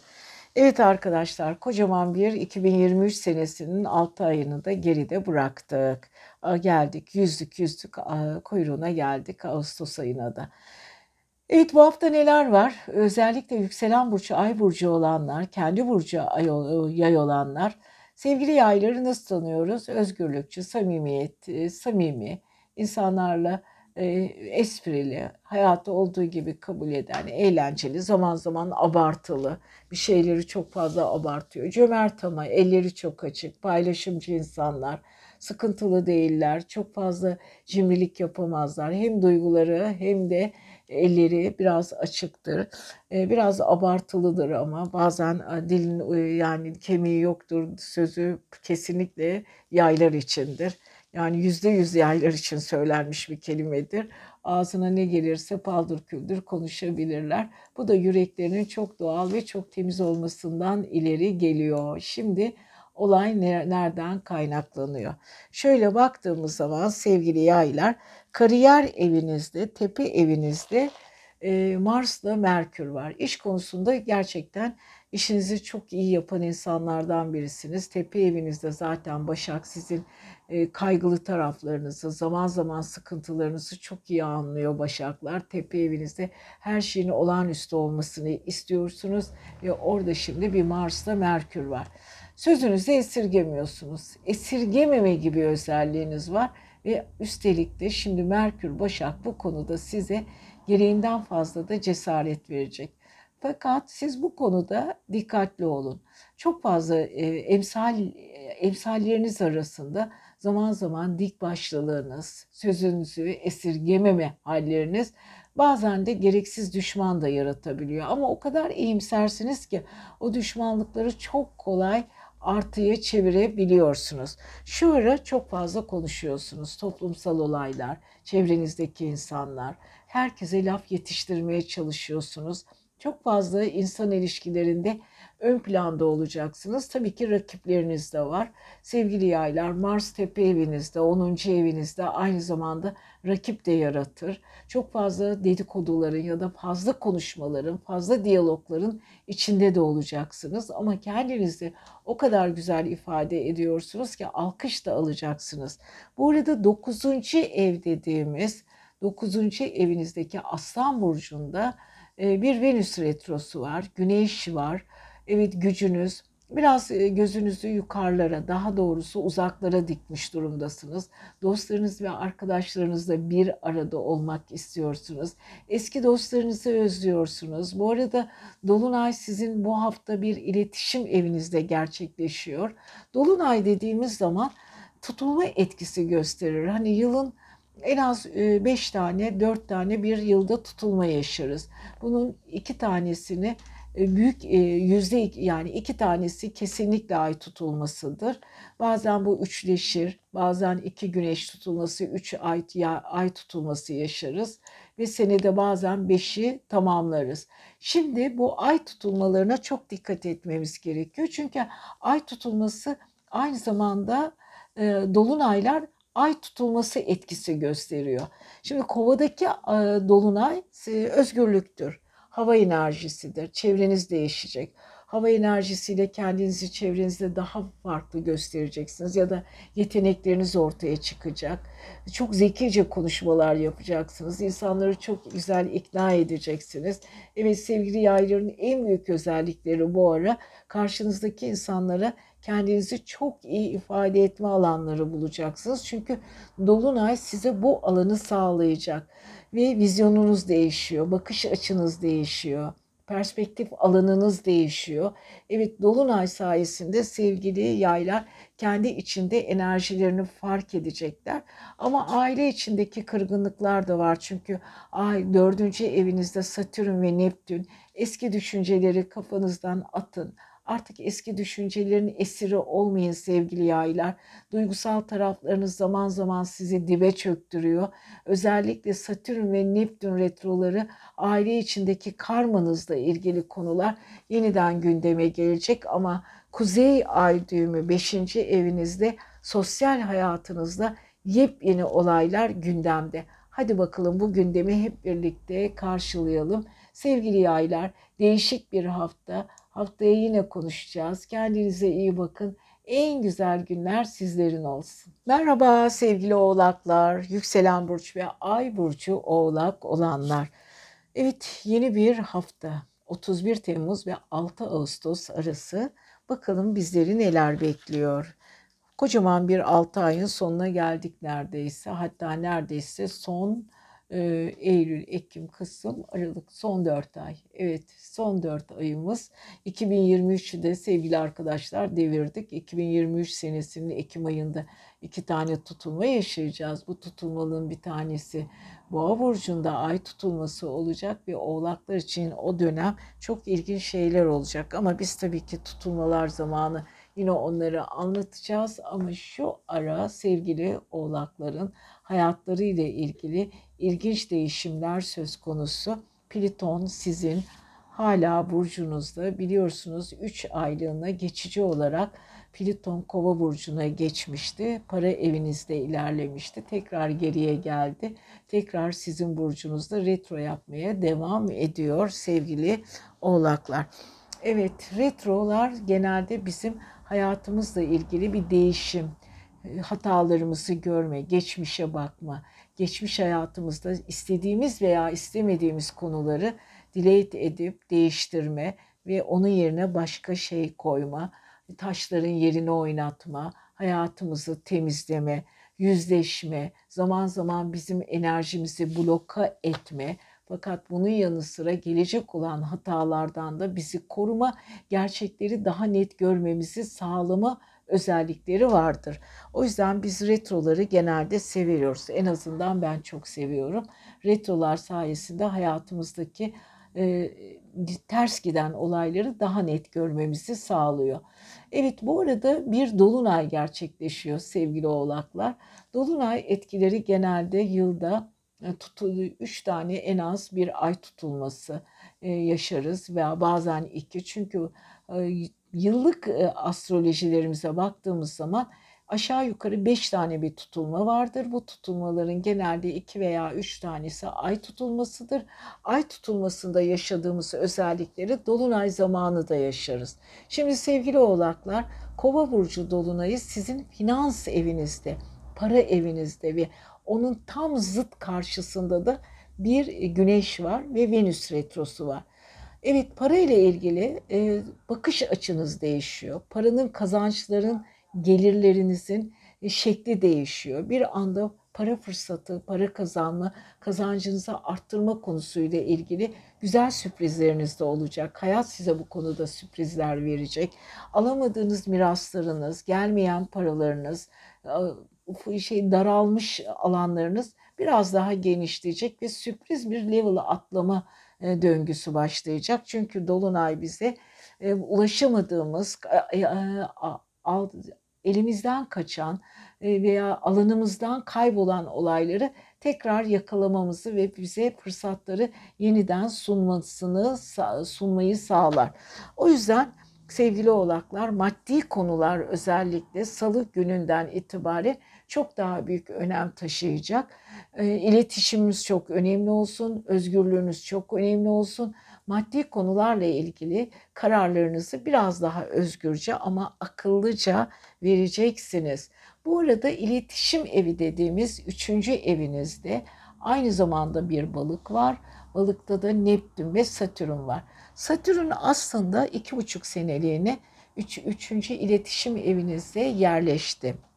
Evet arkadaşlar, kocaman bir 2023 senesinin 6 ayını da geride bıraktık. Geldik, yüzdük yüzdük, kuyruğuna geldik Ağustos ayına da. Evet bu hafta neler var? Özellikle yükselen burcu, ay burcu olanlar, kendi burcu ay, yay olanlar. Sevgili yayları nasıl tanıyoruz? Özgürlükçü, samimiyet, e, samimi, insanlarla e, esprili, hayatı olduğu gibi kabul eden, eğlenceli, zaman zaman abartılı, bir şeyleri çok fazla abartıyor. Cömert ama elleri çok açık, paylaşımcı insanlar, sıkıntılı değiller, çok fazla cimrilik yapamazlar. Hem duyguları hem de elleri biraz açıktır. Ee, biraz abartılıdır ama bazen e, dilin e, yani kemiği yoktur sözü kesinlikle yaylar içindir. Yani yüzde yüz yaylar için söylenmiş bir kelimedir. Ağzına ne gelirse paldır küldür konuşabilirler. Bu da yüreklerinin çok doğal ve çok temiz olmasından ileri geliyor. Şimdi olay nereden kaynaklanıyor? Şöyle baktığımız zaman sevgili yaylar kariyer evinizde, tepe evinizde e, Mars'la Merkür var. İş konusunda gerçekten işinizi çok iyi yapan insanlardan birisiniz. Tepe evinizde zaten Başak sizin e, kaygılı taraflarınızı, zaman zaman sıkıntılarınızı çok iyi anlıyor Başaklar. Tepe evinizde her şeyin olağanüstü olmasını istiyorsunuz ve orada şimdi bir Mars'la Merkür var. Sözünüzü esirgemiyorsunuz. Esirgememe gibi özelliğiniz var ve üstelik de şimdi Merkür Başak bu konuda size gereğinden fazla da cesaret verecek. Fakat siz bu konuda dikkatli olun. Çok fazla e, emsal e, emsalleriniz arasında zaman zaman dik başlılığınız, sözünüzü esirgememe halleriniz bazen de gereksiz düşman da yaratabiliyor. Ama o kadar iyimsersiniz ki o düşmanlıkları çok kolay artıya çevirebiliyorsunuz. Şu ara çok fazla konuşuyorsunuz. Toplumsal olaylar, çevrenizdeki insanlar, herkese laf yetiştirmeye çalışıyorsunuz. Çok fazla insan ilişkilerinde ön planda olacaksınız. Tabii ki rakipleriniz de var. Sevgili yaylar Mars Tepe evinizde, 10. evinizde aynı zamanda rakip de yaratır. Çok fazla dedikoduların ya da fazla konuşmaların, fazla diyalogların içinde de olacaksınız. Ama kendinizi o kadar güzel ifade ediyorsunuz ki alkış da alacaksınız. Bu arada 9. ev dediğimiz 9. evinizdeki Aslan Burcu'nda e, bir Venüs retrosu var, Güneş var. Evet gücünüz, biraz e, gözünüzü yukarılara, daha doğrusu uzaklara dikmiş durumdasınız. Dostlarınız ve arkadaşlarınızla bir arada olmak istiyorsunuz. Eski dostlarınızı özlüyorsunuz. Bu arada Dolunay sizin bu hafta bir iletişim evinizde gerçekleşiyor. Dolunay dediğimiz zaman tutulma etkisi gösterir. Hani yılın en az 5 tane, 4 tane bir yılda tutulma yaşarız. Bunun iki tanesini e, büyük e, yüzde yani iki tanesi kesinlikle ay tutulmasıdır. Bazen bu üçleşir, bazen iki güneş tutulması, üç ay, ya, ay tutulması yaşarız ve senede bazen beşi tamamlarız. Şimdi bu ay tutulmalarına çok dikkat etmemiz gerekiyor. Çünkü ay tutulması aynı zamanda e, dolunaylar ay tutulması etkisi gösteriyor. Şimdi kovadaki dolunay özgürlüktür hava enerjisidir. Çevreniz değişecek. Hava enerjisiyle kendinizi çevrenizde daha farklı göstereceksiniz ya da yetenekleriniz ortaya çıkacak. Çok zekice konuşmalar yapacaksınız. İnsanları çok güzel ikna edeceksiniz. Evet sevgili yayların en büyük özellikleri bu ara karşınızdaki insanlara kendinizi çok iyi ifade etme alanları bulacaksınız. Çünkü Dolunay size bu alanı sağlayacak ve vizyonunuz değişiyor, bakış açınız değişiyor, perspektif alanınız değişiyor. Evet Dolunay sayesinde sevgili yaylar kendi içinde enerjilerini fark edecekler. Ama aile içindeki kırgınlıklar da var. Çünkü ay dördüncü evinizde Satürn ve Neptün eski düşünceleri kafanızdan atın Artık eski düşüncelerin esiri olmayın sevgili yaylar. Duygusal taraflarınız zaman zaman sizi dibe çöktürüyor. Özellikle Satürn ve Neptün retroları aile içindeki karmanızla ilgili konular yeniden gündeme gelecek ama Kuzey ay düğümü 5. evinizde sosyal hayatınızda yepyeni olaylar gündemde. Hadi bakalım bu gündemi hep birlikte karşılayalım. Sevgili yaylar değişik bir hafta Haftaya yine konuşacağız. Kendinize iyi bakın. En güzel günler sizlerin olsun. Merhaba sevgili oğlaklar, yükselen burç ve ay burcu oğlak olanlar. Evet yeni bir hafta 31 Temmuz ve 6 Ağustos arası bakalım bizleri neler bekliyor. Kocaman bir 6 ayın sonuna geldik neredeyse. Hatta neredeyse son ee, Eylül, Ekim, Kasım, Aralık son 4 ay. Evet son 4 ayımız. 2023'ü de sevgili arkadaşlar devirdik. 2023 senesinin Ekim ayında iki tane tutulma yaşayacağız. Bu tutulmalığın bir tanesi Boğa burcunda ay tutulması olacak ve oğlaklar için o dönem çok ilginç şeyler olacak. Ama biz tabii ki tutulmalar zamanı Yine onları anlatacağız ama şu ara sevgili oğlakların hayatları ile ilgili ilginç değişimler söz konusu. Pliton sizin hala burcunuzda biliyorsunuz 3 aylığına geçici olarak Plüton Kova burcuna geçmişti. Para evinizde ilerlemişti. Tekrar geriye geldi. Tekrar sizin burcunuzda retro yapmaya devam ediyor sevgili Oğlaklar. Evet, retrolar genelde bizim hayatımızla ilgili bir değişim, hatalarımızı görme, geçmişe bakma, geçmiş hayatımızda istediğimiz veya istemediğimiz konuları delete edip değiştirme ve onun yerine başka şey koyma, taşların yerini oynatma, hayatımızı temizleme, yüzleşme, zaman zaman bizim enerjimizi bloka etme. Fakat bunun yanı sıra gelecek olan hatalardan da bizi koruma, gerçekleri daha net görmemizi sağlama özellikleri vardır. O yüzden biz retroları genelde seviyoruz. En azından ben çok seviyorum. Retrolar sayesinde hayatımızdaki e, ters giden olayları daha net görmemizi sağlıyor. Evet bu arada bir dolunay gerçekleşiyor sevgili oğlaklar. Dolunay etkileri genelde yılda e, tutulu üç tane en az bir ay tutulması e, yaşarız veya bazen iki çünkü e, yıllık astrolojilerimize baktığımız zaman aşağı yukarı 5 tane bir tutulma vardır. Bu tutulmaların genelde 2 veya 3 tanesi ay tutulmasıdır. Ay tutulmasında yaşadığımız özellikleri dolunay zamanı da yaşarız. Şimdi sevgili oğlaklar, Kova burcu dolunayı sizin finans evinizde, para evinizde ve onun tam zıt karşısında da bir güneş var ve Venüs retrosu var. Evet para ile ilgili e, bakış açınız değişiyor. Paranın kazançların gelirlerinizin e, şekli değişiyor. Bir anda para fırsatı, para kazanma, kazancınızı arttırma konusuyla ilgili güzel sürprizleriniz de olacak. Hayat size bu konuda sürprizler verecek. Alamadığınız miraslarınız, gelmeyen paralarınız, şey daralmış alanlarınız biraz daha genişleyecek ve sürpriz bir level atlama e, döngüsü başlayacak. Çünkü dolunay bize e, ulaşamadığımız elimizden kaçan e, veya alanımızdan kaybolan olayları tekrar yakalamamızı ve bize fırsatları yeniden sunmasını sunmayı sağlar. O yüzden sevgili oğlaklar maddi konular özellikle salı gününden itibaren çok daha büyük önem taşıyacak. E, iletişimimiz çok önemli olsun, özgürlüğünüz çok önemli olsun maddi konularla ilgili kararlarınızı biraz daha özgürce ama akıllıca vereceksiniz. Bu arada iletişim evi dediğimiz üçüncü evinizde aynı zamanda bir balık var. Balıkta da Neptün ve Satürn var. Satürn aslında iki buçuk seneliğine üç, üçüncü iletişim evinizde yerleşti.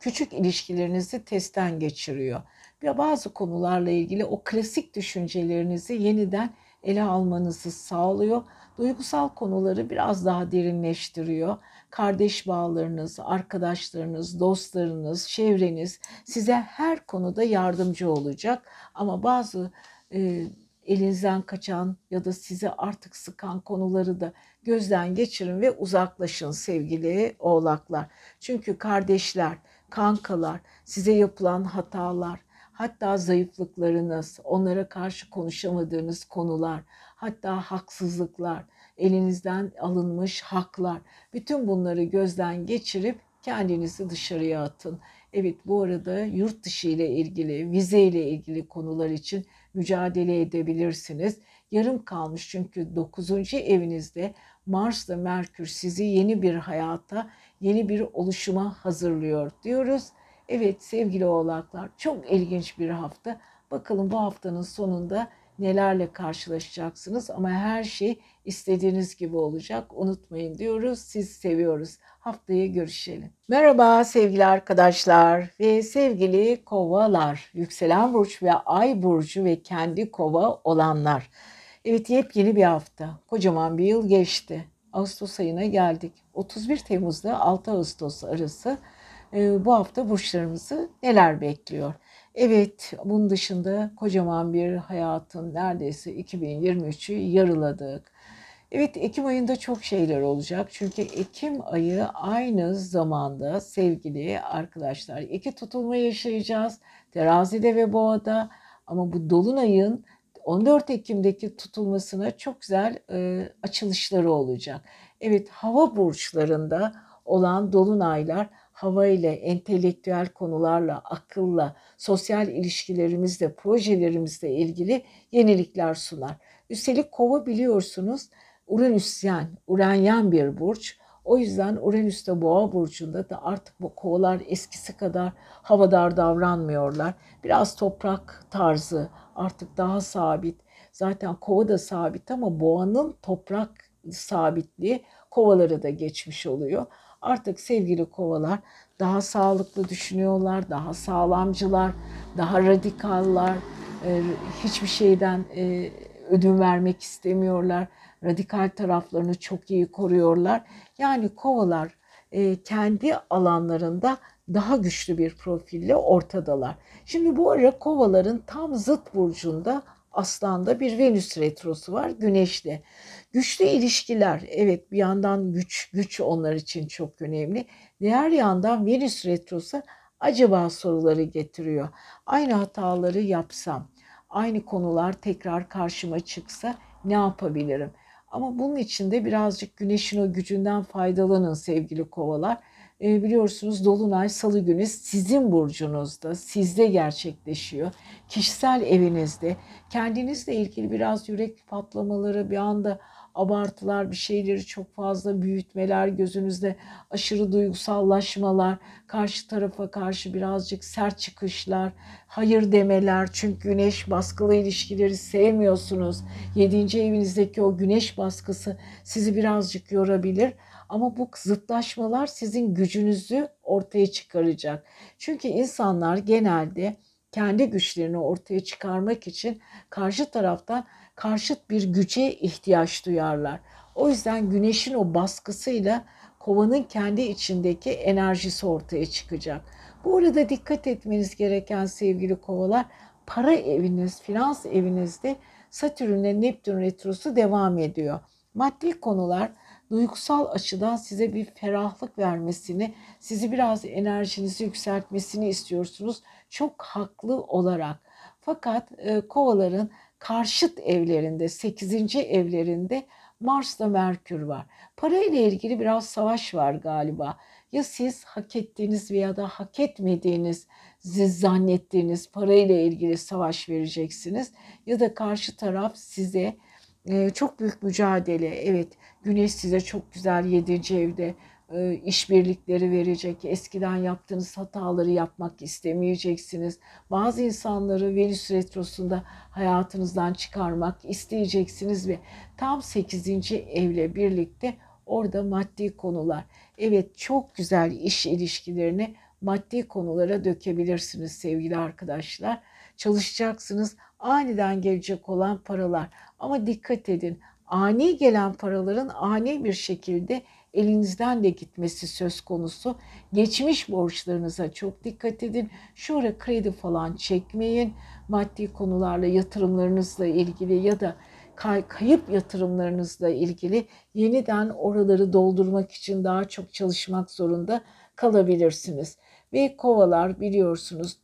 Küçük ilişkilerinizi testten geçiriyor. Ve bazı konularla ilgili o klasik düşüncelerinizi yeniden ele almanızı sağlıyor. Duygusal konuları biraz daha derinleştiriyor. Kardeş bağlarınız, arkadaşlarınız, dostlarınız, çevreniz size her konuda yardımcı olacak. Ama bazı e, elinizden kaçan ya da sizi artık sıkan konuları da gözden geçirin ve uzaklaşın sevgili oğlaklar. Çünkü kardeşler, kankalar, size yapılan hatalar, hatta zayıflıklarınız, onlara karşı konuşamadığınız konular, hatta haksızlıklar, elinizden alınmış haklar, bütün bunları gözden geçirip kendinizi dışarıya atın. Evet bu arada yurt dışı ile ilgili, vize ile ilgili konular için mücadele edebilirsiniz. Yarım kalmış çünkü 9. evinizde Mars ve Merkür sizi yeni bir hayata, yeni bir oluşuma hazırlıyor diyoruz. Evet sevgili oğlaklar çok ilginç bir hafta. Bakalım bu haftanın sonunda nelerle karşılaşacaksınız ama her şey istediğiniz gibi olacak. Unutmayın diyoruz. Siz seviyoruz. Haftaya görüşelim. Merhaba sevgili arkadaşlar ve sevgili kovalar. Yükselen burç ve ay burcu ve kendi kova olanlar. Evet yepyeni bir hafta. Kocaman bir yıl geçti. Ağustos ayına geldik. 31 Temmuz'da 6 Ağustos arası e, bu hafta burçlarımızı neler bekliyor? Evet, bunun dışında kocaman bir hayatın neredeyse 2023'ü yarıladık. Evet, Ekim ayında çok şeyler olacak. Çünkü Ekim ayı aynı zamanda sevgili arkadaşlar iki tutulma yaşayacağız. Terazide ve Boğa'da ama bu dolunayın 14 Ekim'deki tutulmasına çok güzel e, açılışları olacak. Evet hava burçlarında olan dolunaylar hava ile, entelektüel konularla, akılla, sosyal ilişkilerimizle, projelerimizle ilgili yenilikler sunar. Üstelik kova biliyorsunuz Uranüsyen, Uranyen bir burç. O yüzden Uranüs'te boğa burcunda da artık bu kovalar eskisi kadar havadar davranmıyorlar. Biraz toprak tarzı artık daha sabit. Zaten kova da sabit ama boğanın toprak sabitliği kovaları da geçmiş oluyor. Artık sevgili kovalar daha sağlıklı düşünüyorlar, daha sağlamcılar, daha radikallar, e, hiçbir şeyden e, ödün vermek istemiyorlar. Radikal taraflarını çok iyi koruyorlar. Yani kovalar e, kendi alanlarında daha güçlü bir profille ortadalar. Şimdi bu ara kovaların tam zıt burcunda Aslan'da bir Venüs retrosu var Güneş'te. Güçlü ilişkiler evet bir yandan güç güç onlar için çok önemli. Diğer yandan Venüs retrosu acaba soruları getiriyor. Aynı hataları yapsam, aynı konular tekrar karşıma çıksa ne yapabilirim? Ama bunun için de birazcık güneşin o gücünden faydalanın sevgili kovalar. E, biliyorsunuz Dolunay Salı günü sizin burcunuzda, sizde gerçekleşiyor. Kişisel evinizde, kendinizle ilgili biraz yürek patlamaları, bir anda abartılar, bir şeyleri çok fazla büyütmeler, gözünüzde aşırı duygusallaşmalar, karşı tarafa karşı birazcık sert çıkışlar, hayır demeler. Çünkü güneş baskılı ilişkileri sevmiyorsunuz. Yedinci evinizdeki o güneş baskısı sizi birazcık yorabilir. Ama bu zıtlaşmalar sizin gücünüzü ortaya çıkaracak. Çünkü insanlar genelde kendi güçlerini ortaya çıkarmak için karşı taraftan karşıt bir güce ihtiyaç duyarlar. O yüzden güneşin o baskısıyla kovanın kendi içindeki enerjisi ortaya çıkacak. Bu arada dikkat etmeniz gereken sevgili kovalar para eviniz, finans evinizde Satürn'le Neptün retrosu devam ediyor. Maddi konular duygusal açıdan size bir ferahlık vermesini, sizi biraz enerjinizi yükseltmesini istiyorsunuz. Çok haklı olarak. Fakat e, kovaların karşıt evlerinde, 8. evlerinde Mars'ta Merkür var. Para ile ilgili biraz savaş var galiba. Ya siz hak ettiğiniz veya da hak etmediğiniz zannettiğiniz para ile ilgili savaş vereceksiniz ya da karşı taraf size e, çok büyük mücadele. Evet, Güneş size çok güzel 7. evde işbirlikleri verecek. Eskiden yaptığınız hataları yapmak istemeyeceksiniz. Bazı insanları Venüs retrosunda hayatınızdan çıkarmak isteyeceksiniz ve tam 8. evle birlikte orada maddi konular. Evet çok güzel iş ilişkilerini maddi konulara dökebilirsiniz sevgili arkadaşlar. Çalışacaksınız aniden gelecek olan paralar. Ama dikkat edin ani gelen paraların ani bir şekilde elinizden de gitmesi söz konusu. Geçmiş borçlarınıza çok dikkat edin. Şu ara kredi falan çekmeyin. Maddi konularla yatırımlarınızla ilgili ya da kay kayıp yatırımlarınızla ilgili yeniden oraları doldurmak için daha çok çalışmak zorunda kalabilirsiniz. Ve kovalar biliyorsunuz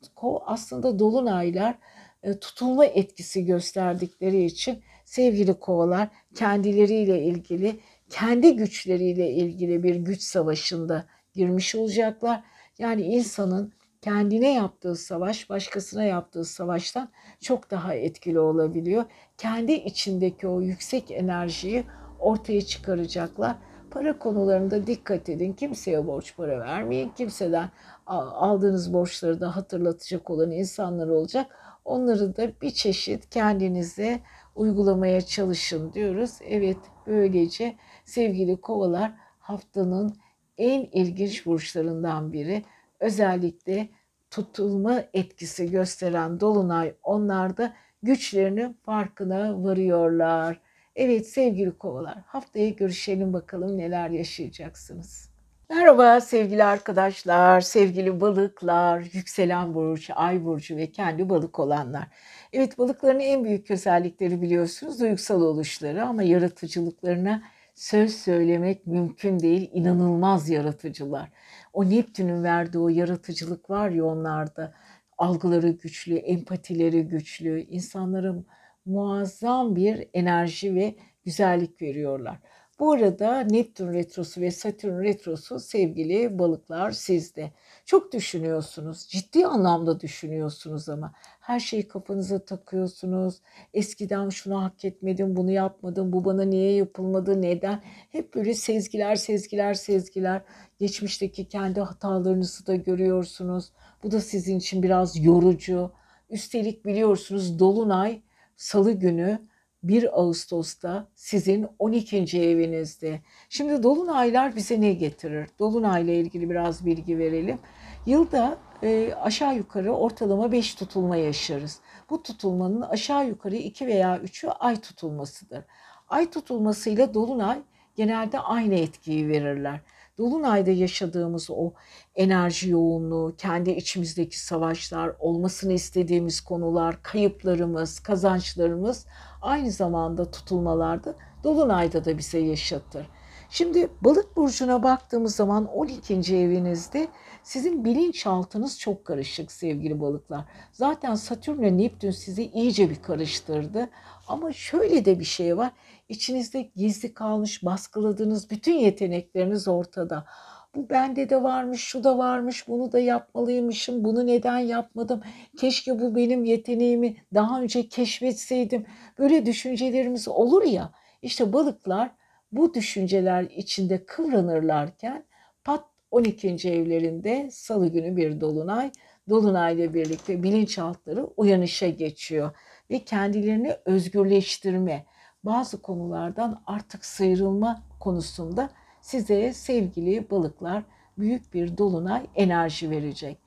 aslında dolunaylar e, tutulma etkisi gösterdikleri için sevgili kovalar kendileriyle ilgili, kendi güçleriyle ilgili bir güç savaşında girmiş olacaklar. Yani insanın kendine yaptığı savaş başkasına yaptığı savaştan çok daha etkili olabiliyor. Kendi içindeki o yüksek enerjiyi ortaya çıkaracaklar. Para konularında dikkat edin. Kimseye borç para vermeyin. Kimseden aldığınız borçları da hatırlatacak olan insanlar olacak. Onları da bir çeşit kendinize uygulamaya çalışın diyoruz. Evet böylece sevgili kovalar haftanın en ilginç burçlarından biri. Özellikle tutulma etkisi gösteren dolunay onlarda güçlerinin farkına varıyorlar. Evet sevgili kovalar haftaya görüşelim bakalım neler yaşayacaksınız. Merhaba sevgili arkadaşlar, sevgili balıklar, yükselen burcu, ay burcu ve kendi balık olanlar. Evet balıkların en büyük özellikleri biliyorsunuz duygusal oluşları ama yaratıcılıklarına söz söylemek mümkün değil. İnanılmaz yaratıcılar. O Neptün'ün verdiği o yaratıcılık var ya onlarda. Algıları güçlü, empatileri güçlü, insanların muazzam bir enerji ve güzellik veriyorlar. Bu arada Neptün retrosu ve Satürn retrosu sevgili balıklar sizde. Çok düşünüyorsunuz. Ciddi anlamda düşünüyorsunuz ama. Her şeyi kafanıza takıyorsunuz. Eskiden şunu hak etmedim, bunu yapmadım, bu bana niye yapılmadı, neden? Hep böyle sezgiler, sezgiler, sezgiler. Geçmişteki kendi hatalarınızı da görüyorsunuz. Bu da sizin için biraz yorucu. Üstelik biliyorsunuz Dolunay Salı günü 1 Ağustos'ta sizin 12. evinizde. Şimdi dolunaylar bize ne getirir? Dolunayla ilgili biraz bilgi verelim. Yılda e, aşağı yukarı ortalama 5 tutulma yaşarız. Bu tutulmanın aşağı yukarı 2 veya 3'ü ay tutulmasıdır. Ay tutulmasıyla dolunay genelde aynı etkiyi verirler. Dolunay'da yaşadığımız o enerji yoğunluğu, kendi içimizdeki savaşlar, olmasını istediğimiz konular, kayıplarımız, kazançlarımız aynı zamanda tutulmalarda Dolunay'da da bize yaşatır. Şimdi balık burcuna baktığımız zaman 12. evinizde sizin bilinçaltınız çok karışık sevgili balıklar. Zaten Satürn ve Neptün sizi iyice bir karıştırdı. Ama şöyle de bir şey var. İçinizde gizli kalmış, baskıladığınız bütün yetenekleriniz ortada. Bu bende de varmış, şu da varmış, bunu da yapmalıymışım, bunu neden yapmadım? Keşke bu benim yeteneğimi daha önce keşfetseydim. Böyle düşüncelerimiz olur ya. İşte balıklar bu düşünceler içinde kıvranırlarken pat 12. evlerinde salı günü bir dolunay. Dolunayla birlikte bilinçaltları uyanışa geçiyor ve kendilerini özgürleştirme, bazı konulardan artık sıyrılma konusunda size sevgili balıklar büyük bir dolunay enerji verecek.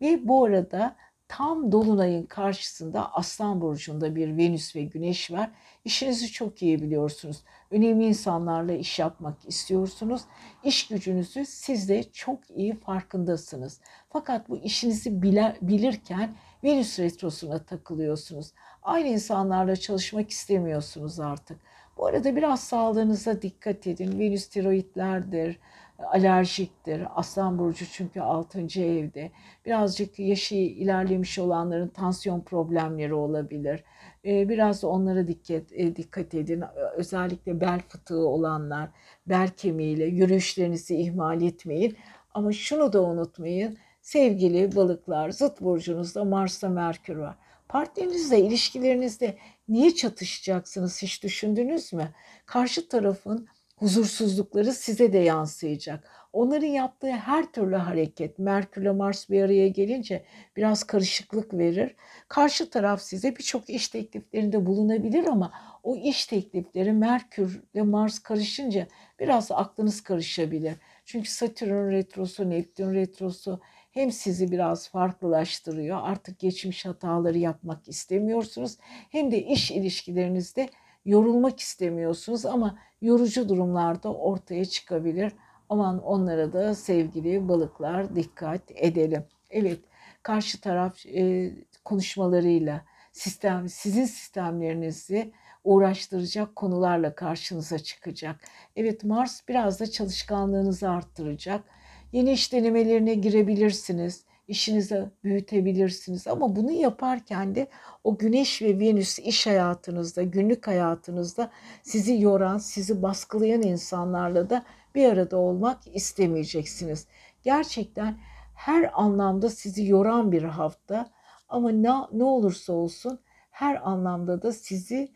Ve bu arada tam dolunayın karşısında Aslan burcunda bir Venüs ve Güneş var. İşinizi çok iyi biliyorsunuz. Önemli insanlarla iş yapmak istiyorsunuz. İş gücünüzü siz de çok iyi farkındasınız. Fakat bu işinizi bilirken Venüs retrosuna takılıyorsunuz. Aynı insanlarla çalışmak istemiyorsunuz artık. Bu arada biraz sağlığınıza dikkat edin. Venüs tiroidlerdir, alerjiktir. Aslan burcu çünkü 6. evde. Birazcık yaşı ilerlemiş olanların tansiyon problemleri olabilir. Ee, biraz da onlara dikkat, e, dikkat edin. Özellikle bel fıtığı olanlar, bel kemiğiyle yürüyüşlerinizi ihmal etmeyin. Ama şunu da unutmayın. Sevgili balıklar, zıt burcunuzda Mars'ta Merkür var. Partnerinizle, ilişkilerinizde niye çatışacaksınız hiç düşündünüz mü? Karşı tarafın huzursuzlukları size de yansıyacak. Onların yaptığı her türlü hareket Merkür Mars bir araya gelince biraz karışıklık verir. Karşı taraf size birçok iş tekliflerinde bulunabilir ama o iş teklifleri Merkür ve Mars karışınca biraz aklınız karışabilir. Çünkü Satürn retrosu, Neptün retrosu hem sizi biraz farklılaştırıyor. Artık geçmiş hataları yapmak istemiyorsunuz. Hem de iş ilişkilerinizde yorulmak istemiyorsunuz ama yorucu durumlarda ortaya çıkabilir. Aman onlara da sevgili balıklar dikkat edelim. Evet, karşı taraf e, konuşmalarıyla sistem sizin sistemlerinizi uğraştıracak konularla karşınıza çıkacak. Evet Mars biraz da çalışkanlığınızı arttıracak Yeni iş denemelerine girebilirsiniz. İşinizi büyütebilirsiniz ama bunu yaparken de o Güneş ve Venüs iş hayatınızda, günlük hayatınızda sizi yoran, sizi baskılayan insanlarla da bir arada olmak istemeyeceksiniz. Gerçekten her anlamda sizi yoran bir hafta ama ne, ne olursa olsun her anlamda da sizi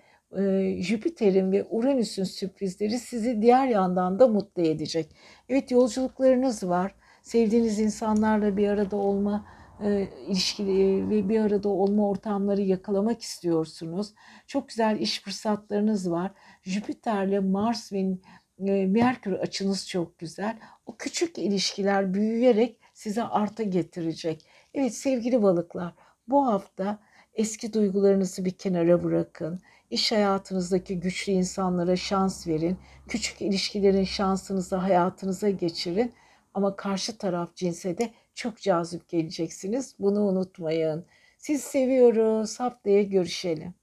Jüpiter'in ve Uranüs'ün sürprizleri sizi diğer yandan da mutlu edecek. Evet yolculuklarınız var. Sevdiğiniz insanlarla bir arada olma e, ilişkili ve bir arada olma ortamları yakalamak istiyorsunuz. Çok güzel iş fırsatlarınız var. Jüpiter'le Mars ve e, Merkür açınız çok güzel. O küçük ilişkiler büyüyerek size artı getirecek. Evet sevgili balıklar bu hafta eski duygularınızı bir kenara bırakın. İş hayatınızdaki güçlü insanlara şans verin. Küçük ilişkilerin şansınızı hayatınıza geçirin. Ama karşı taraf cinse de çok cazip geleceksiniz. Bunu unutmayın. Siz seviyoruz. Haftaya görüşelim.